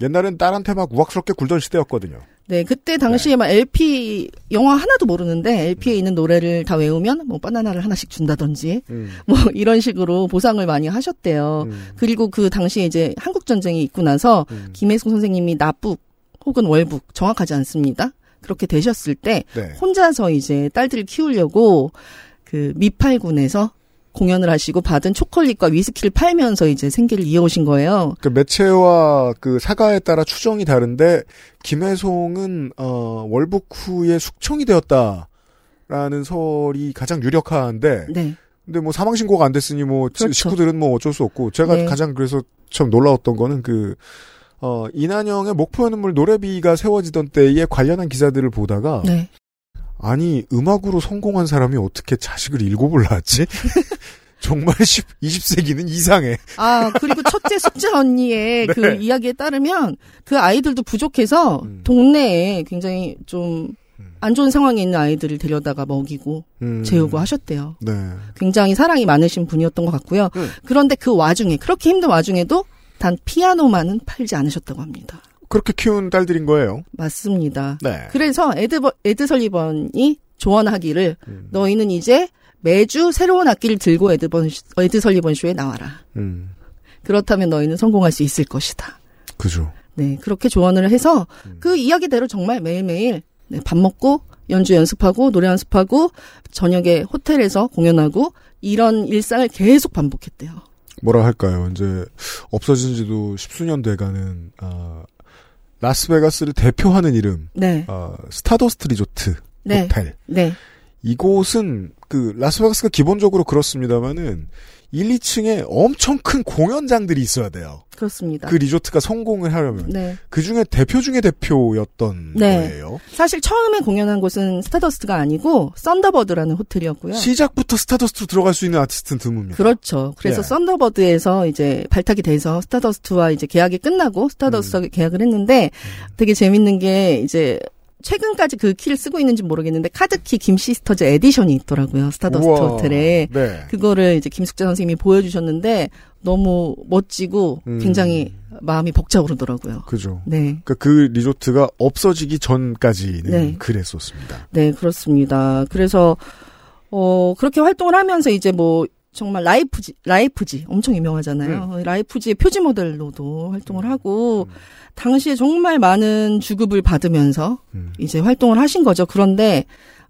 옛날엔 딸한테 막 우악스럽게 굴던 시대였거든요. 네, 그때 당시에 막 LP 영화 하나도 모르는데 LP에 있는 노래를 다 외우면 뭐 바나나를 하나씩 준다든지 음, 뭐 이런 식으로 보상을 많이 하셨대요. 음, 그리고 그 당시에 이제 한국 전쟁이 있고 나서 음. 김혜숙 선생님이 납북 혹은 월북 정확하지 않습니다. 그렇게 되셨을 때 네. 혼자서 이제 딸들을 키우려고 그 미팔군에서 공연을 하시고 받은 초콜릿과 위스키를 팔면서 이제 생계를 이어오신 거예요. 그 매체와 그 사가에 따라 추정이 다른데 김혜송은 어, 월북 후에 숙청이 되었다라는 설이 가장 유력한데 네. 근데 뭐 사망 신고가 안 됐으니 뭐 지- 그렇죠. 식구들은 뭐 어쩔 수 없고 제가 네. 가장 그래서 참 놀라웠던 거는 그 어, 이난영의 목포의 눈물 노래비가 세워지던 때에 관련한 기사들을 보다가 네. 아니 음악으로 성공한 사람이 어떻게 자식을 일곱을 낳았지? 정말 10, 20세기는 이상해. 아, 그리고 첫째 숙자 언니의 그 네. 이야기에 따르면 그 아이들도 부족해서 음. 동네에 굉장히 좀 안 좋은 상황에 있는 아이들을 데려다가 먹이고 음. 재우고 하셨대요. 네. 굉장히 사랑이 많으신 분이었던 것 같고요. 음. 그런데 그 와중에 그렇게 힘든 와중에도 단 피아노만은 팔지 않으셨다고 합니다. 그렇게 키운 딸들인 거예요. 맞습니다. 네. 그래서 에드, 버- 에드 설리번이 조언하기를 음. 너희는 이제 매주 새로운 악기를 들고 에드, 번, 에드 설리번 쇼에 나와라. 음. 그렇다면 너희는 성공할 수 있을 것이다. 그죠. 네, 그렇게 조언을 해서 음. 그 이야기대로 정말 매일매일 네, 밥 먹고 연주 연습하고 노래 연습하고 저녁에 호텔에서 공연하고 이런 일상을 계속 반복했대요. 뭐라 할까요? 이제 없어진 지도 십수년 돼가는 아, 라스베가스를 대표하는 이름 네, 아, 스타더스트 리조트 네, 호텔. 네, 이곳은 그 라스베가스가 기본적으로 그렇습니다만은 1, 2층에 엄청 큰 공연장들이 있어야 돼요. 그렇습니다. 그 리조트가 성공을 하려면 네, 그 중에 대표 중에 대표였던 네. 거예요. 사실 처음에 공연한 곳은 스타더스트가 아니고 썬더버드라는 호텔이었고요. 시작부터 스타더스트로 들어갈 수 있는 아티스트는 드뭅니다. 그렇죠. 그래서 예. 썬더버드에서 이제 발탁이 돼서 스타더스트와 이제 계약이 끝나고 스타더스트와 음. 계약을 했는데 되게 재밌는 게 이제 최근까지 그 키를 쓰고 있는지 모르겠는데 카드키 김시스터즈 edition이 있더라고요. 스타더스트 우와. 호텔에. 네. 그거를 이제 김숙자 선생님이 보여주셨는데 너무 멋지고 음. 굉장히 마음이 벅차오르더라고요. 그죠. 네. 그러니까 그 리조트가 없어지기 전까지는 네. 그랬었습니다. 네, 그렇습니다. 그래서, 어, 그렇게 활동을 하면서 이제 뭐, 정말 라이프지, 라이프지, 엄청 유명하잖아요. 라이프지의 표지 모델로도 활동을 하고, 음. 당시에 정말 많은 주급을 받으면서 음. 이제 활동을 하신 거죠. 그런데,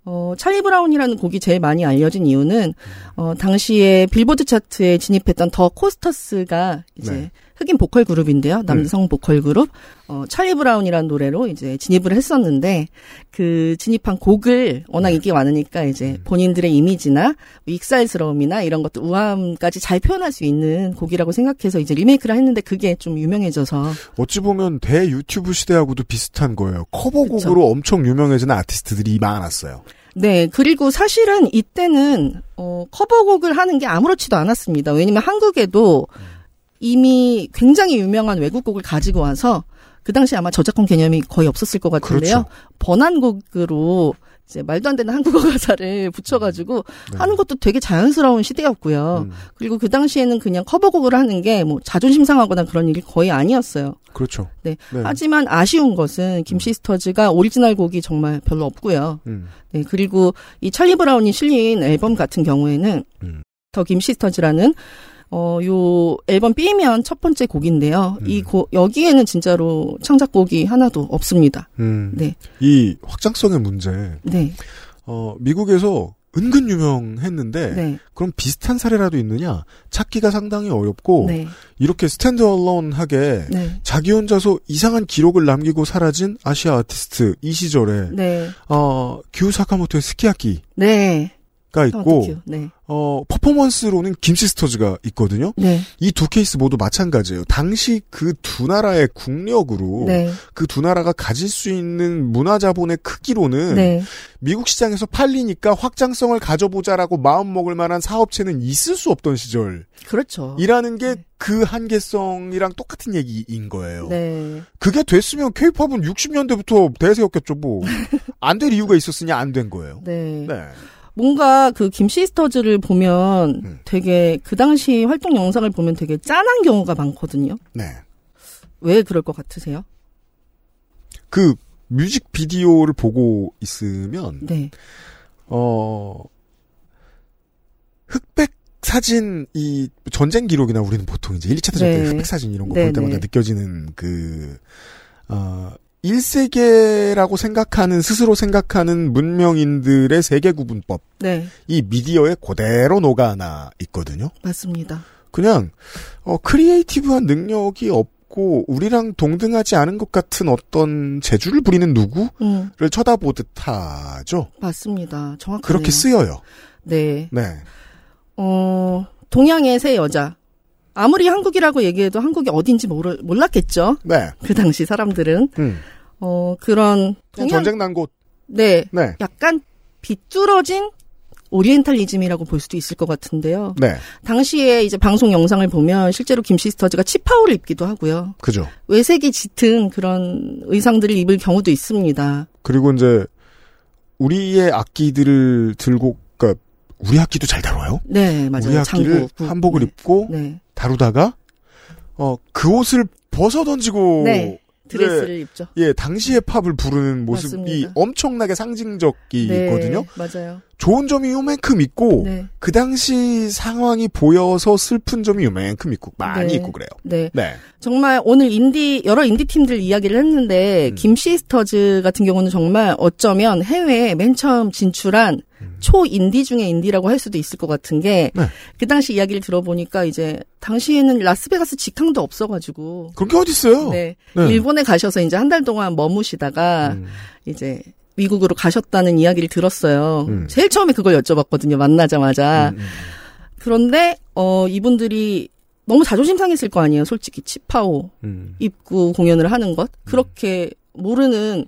어, 찰리 브라운이라는 곡이 제일 많이 알려진 이유는 어, 당시에 빌보드 차트에 진입했던 더 코스터스가 이제 네. 흑인 보컬 그룹인데요. 남성 보컬 그룹. 어, 찰리 브라운이라는 노래로 이제 진입을 했었는데 그 진입한 곡을 워낙 인기가 많으니까 이제 본인들의 이미지나 익살스러움이나 이런 것도 우아함까지 잘 표현할 수 있는 곡이라고 생각해서 이제 리메이크를 했는데 그게 좀 유명해져서 어찌 보면 대 유튜브 시대하고도 비슷한 거예요. 커버곡으로 그쵸. 엄청 유명해진 아티스트들이 많았어요. 네, 그리고 사실은 이때는 어, 커버곡을 하는 게 아무렇지도 않았습니다. 왜냐면 한국에도 이미 굉장히 유명한 외국 곡을 가지고 와서 그 당시 아마 저작권 개념이 거의 없었을 것 같은데요. 그렇죠. 번안곡으로 이제 말도 안 되는 한국어 가사를 붙여가지고 네. 하는 것도 되게 자연스러운 시대였고요. 음, 그리고 그 당시에는 그냥 커버곡을 하는 게 뭐 자존심 상하거나 그런 일이 거의 아니었어요. 그렇죠. 네. 네. 하지만 아쉬운 것은 김시스터즈가 오리지널 곡이 정말 별로 없고요. 음, 네, 그리고 이 찰리 브라운이 실린 앨범 같은 경우에는 음. 더 김시스터즈라는 어, 요 앨범 B면 첫 번째 곡인데요. 음. 이 곡, 여기에는 진짜로 창작곡이 하나도 없습니다. 음. 네. 이 확장성의 문제. 네, 어, 미국에서 은근 유명했는데 네, 그럼 비슷한 사례라도 있느냐? 찾기가 상당히 어렵고 네, 이렇게 stand alone하게 네, 자기 혼자서 이상한 기록을 남기고 사라진 아시아 아티스트 이 시절에 네, 어, 큐 사카모토의 스키야키 가 네. 있고 큐. 네, 어, 퍼포먼스로는 김시스터즈가 있거든요. 네, 이 두 케이스 모두 마찬가지예요. 당시 그 두 나라의 국력으로 네, 그두 나라가 가질 수 있는 문화 자본의 크기로는 네, 미국 시장에서 팔리니까 확장성을 가져보자라고 마음 먹을 만한 사업체는 있을 수 없던 시절이라는 그렇죠. 게그 한계성이랑 똑같은 얘기인 거예요. 네, 그게 됐으면 케이팝은 60년대부터 대세였겠죠, 뭐. 안 될 이유가 있었으니 안 된 거예요. 네. 네. 뭔가 그 김시스터즈를 보면 음. 되게 그 당시 활동 영상을 보면 되게 짠한 경우가 많거든요. 네. 왜 그럴 것 같으세요? 그 뮤직 비디오를 보고 있으면, 네, 어, 흑백 사진, 이 전쟁 기록이나 우리는 보통 이제 1, 2차 대전 때 네. 흑백 사진 이런 거 네, 볼 때마다 네. 느껴지는 그, 어, 1세계라고 생각하는, 스스로 생각하는 문명인들의 세계 구분법. 네, 이 미디어에 그대로 녹아나 있거든요. 맞습니다. 그냥, 어, creative한 능력이 없고, 우리랑 동등하지 않은 것 같은 어떤 재주를 부리는 누구를 음, 쳐다보듯 하죠. 맞습니다. 정확하네요. 그렇게 쓰여요. 네. 네. 어, 동양의 새 여자. 아무리 한국이라고 얘기해도 한국이 어딘지 모르, 몰랐겠죠. 네. 그 당시 사람들은. 음. 어, 그런 동양, 전쟁 난 곳. 네. 네. 약간 비뚤어진 오리엔탈리즘이라고 볼 수도 있을 것 같은데요. 네. 당시에 이제 방송 영상을 보면 실제로 김시스터즈가 치파오를 입기도 하고요. 그죠. 왜색이 짙은 그런 의상들을 입을 경우도 있습니다. 그리고 이제, 우리의 악기들을 들고, 그니까, 우리 악기도 잘 다뤄요. 네, 맞아요. 우리 악기를 장구, 구. 한복을 네. 입고, 네. 다루다가, 어, 그 옷을 벗어 던지고, 네. 드레스를 입죠. 예, 당시의 팝을 부르는 모습이 맞습니다. 엄청나게 상징적이거든요. 네, 맞아요. 좋은 점이 요만큼 있고 네. 그 당시 상황이 보여서 슬픈 점이 요만큼 있고 많이 네. 있고 그래요. 네. 네. 정말 오늘 인디 여러 인디 팀들 이야기를 했는데 음. 김 시스터즈 같은 경우는 정말 어쩌면 해외에 맨 처음 진출한 초 인디 중에 인디라고 할 수도 있을 것 같은 게그 네. 당시 이야기를 들어보니까 이제 당시에는 라스베가스 직항도 없어가지고 그런 게 어딨어요? 네. 네. 일본에 가셔서 이제 한 달 동안 머무시다가 음. 이제 미국으로 가셨다는 이야기를 들었어요. 음. 제일 처음에 그걸 여쭤봤거든요. 만나자마자. 음, 음. 그런데 어 이분들이 너무 자존심 상했을 거 아니에요. 솔직히 치파오 음. 입고 공연을 하는 것 그렇게 모르는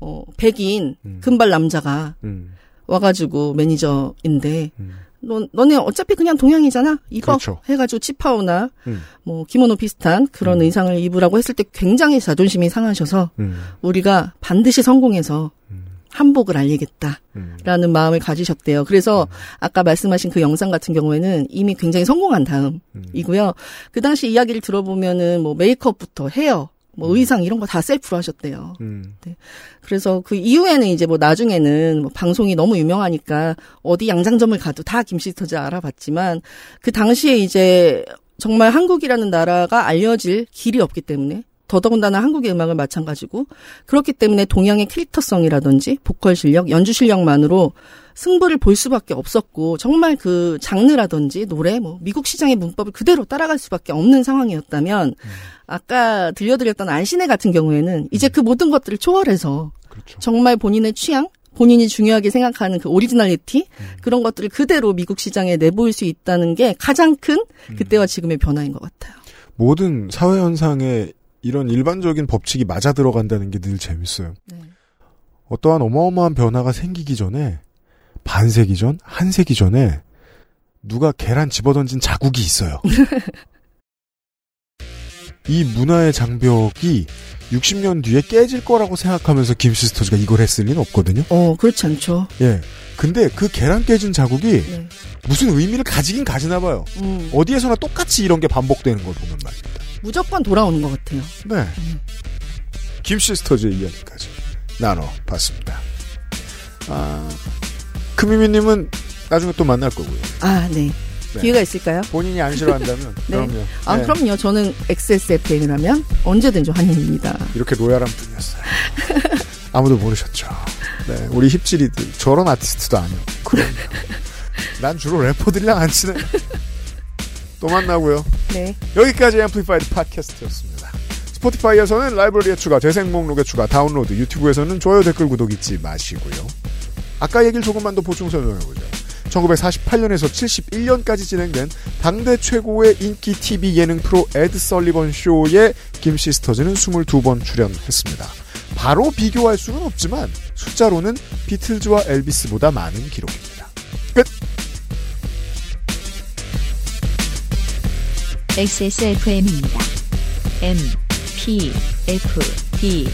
어 백인 음. 금발 남자가 음. 와가지고 매니저인데 음. 너 너네 어차피 그냥 동양이잖아 입어 그렇죠. 해가지고 치파오나 음. 뭐 기모노 비슷한 그런 음. 의상을 입으라고 했을 때 굉장히 자존심이 상하셔서 음. 우리가 반드시 성공해서 음. 한복을 알리겠다. 음. 라는 마음을 가지셨대요. 그래서 아까 말씀하신 그 영상 같은 경우에는 이미 굉장히 성공한 음. 다음이고요. 그 당시 이야기를 들어보면은 뭐 메이크업부터 헤어, 뭐 의상 이런 거 다 셀프로 하셨대요. 음. 그래서 그 이후에는 이제 뭐 나중에는 뭐 방송이 너무 유명하니까 어디 양장점을 가도 다 김시스터즈 알아봤지만 그 당시에 이제 정말 한국이라는 나라가 알려질 길이 없기 때문에 더더군다나 한국의 음악을 마찬가지고 그렇기 때문에 동양의 캐릭터성이라든지 보컬 실력, 연주 실력만으로 승부를 볼 수밖에 없었고 정말 그 장르라든지 노래, 뭐 미국 시장의 문법을 그대로 따라갈 수밖에 없는 상황이었다면 아까 들려드렸던 안신혜 같은 경우에는 이제 그 모든 것들을 초월해서 그렇죠. 정말 본인의 취향, 본인이 중요하게 생각하는 그 오리지널리티 그런 것들을 그대로 미국 시장에 내보일 수 있다는 게 가장 큰 그때와 지금의 변화인 것 같아요. 모든 사회 현상에 이런 일반적인 법칙이 맞아 들어간다는 게 늘 재밌어요. 네. 어떠한 어마어마한 변화가 생기기 전에 반세기 전, 한 세기 전에 누가 계란 집어던진 자국이 있어요. 이 문화의 장벽이 60년 뒤에 깨질 거라고 생각하면서 김시스터즈가 이걸 했을 리는 없거든요. 어, 그렇지 않죠. 예. 근데 그 계란 깨진 자국이 네. 무슨 의미를 가지긴 가지나 봐요. 음, 어디에서나 똑같이 이런 게 반복되는 걸 보면 말입니다. 무조건 돌아오는 것 같아요. 네. 김시스터즈의 이야기까지 나눠봤습니다. 아, 크미미님은 나중에 또 만날 거고요. 아, 네. 네. 기회가 있을까요? 본인이 안 싫어한다면 네. 그럼요. 아, 네. 그럼요. 저는 XSFM이라면 언제든지 환영입니다. 이렇게 로얄한 분이었어요. 아무도 모르셨죠. 네, 우리 힙질이들 저런 아티스트도 아니요. 그럼요. 난 주로 래퍼들이랑 안 친해. 또 만나고요. 네. 여기까지 Amplified 팟캐스트였습니다. 스포티파이에서는 라이브러리에 추가, 재생 목록에 추가, 다운로드, 유튜브에서는 좋아요, 댓글, 구독 잊지 마시고요. 아까 얘기를 조금만 더 보충 설명해보죠. 1948년에서 71년까지 진행된 당대 최고의 인기 TV 예능 프로 에드 설리번 쇼에 김 시스터즈는 22번 출연했습니다. 바로 비교할 수는 없지만 숫자로는 비틀즈와 엘비스보다 많은 기록입니다. 끝! XSFM입니다. M, P, F, D,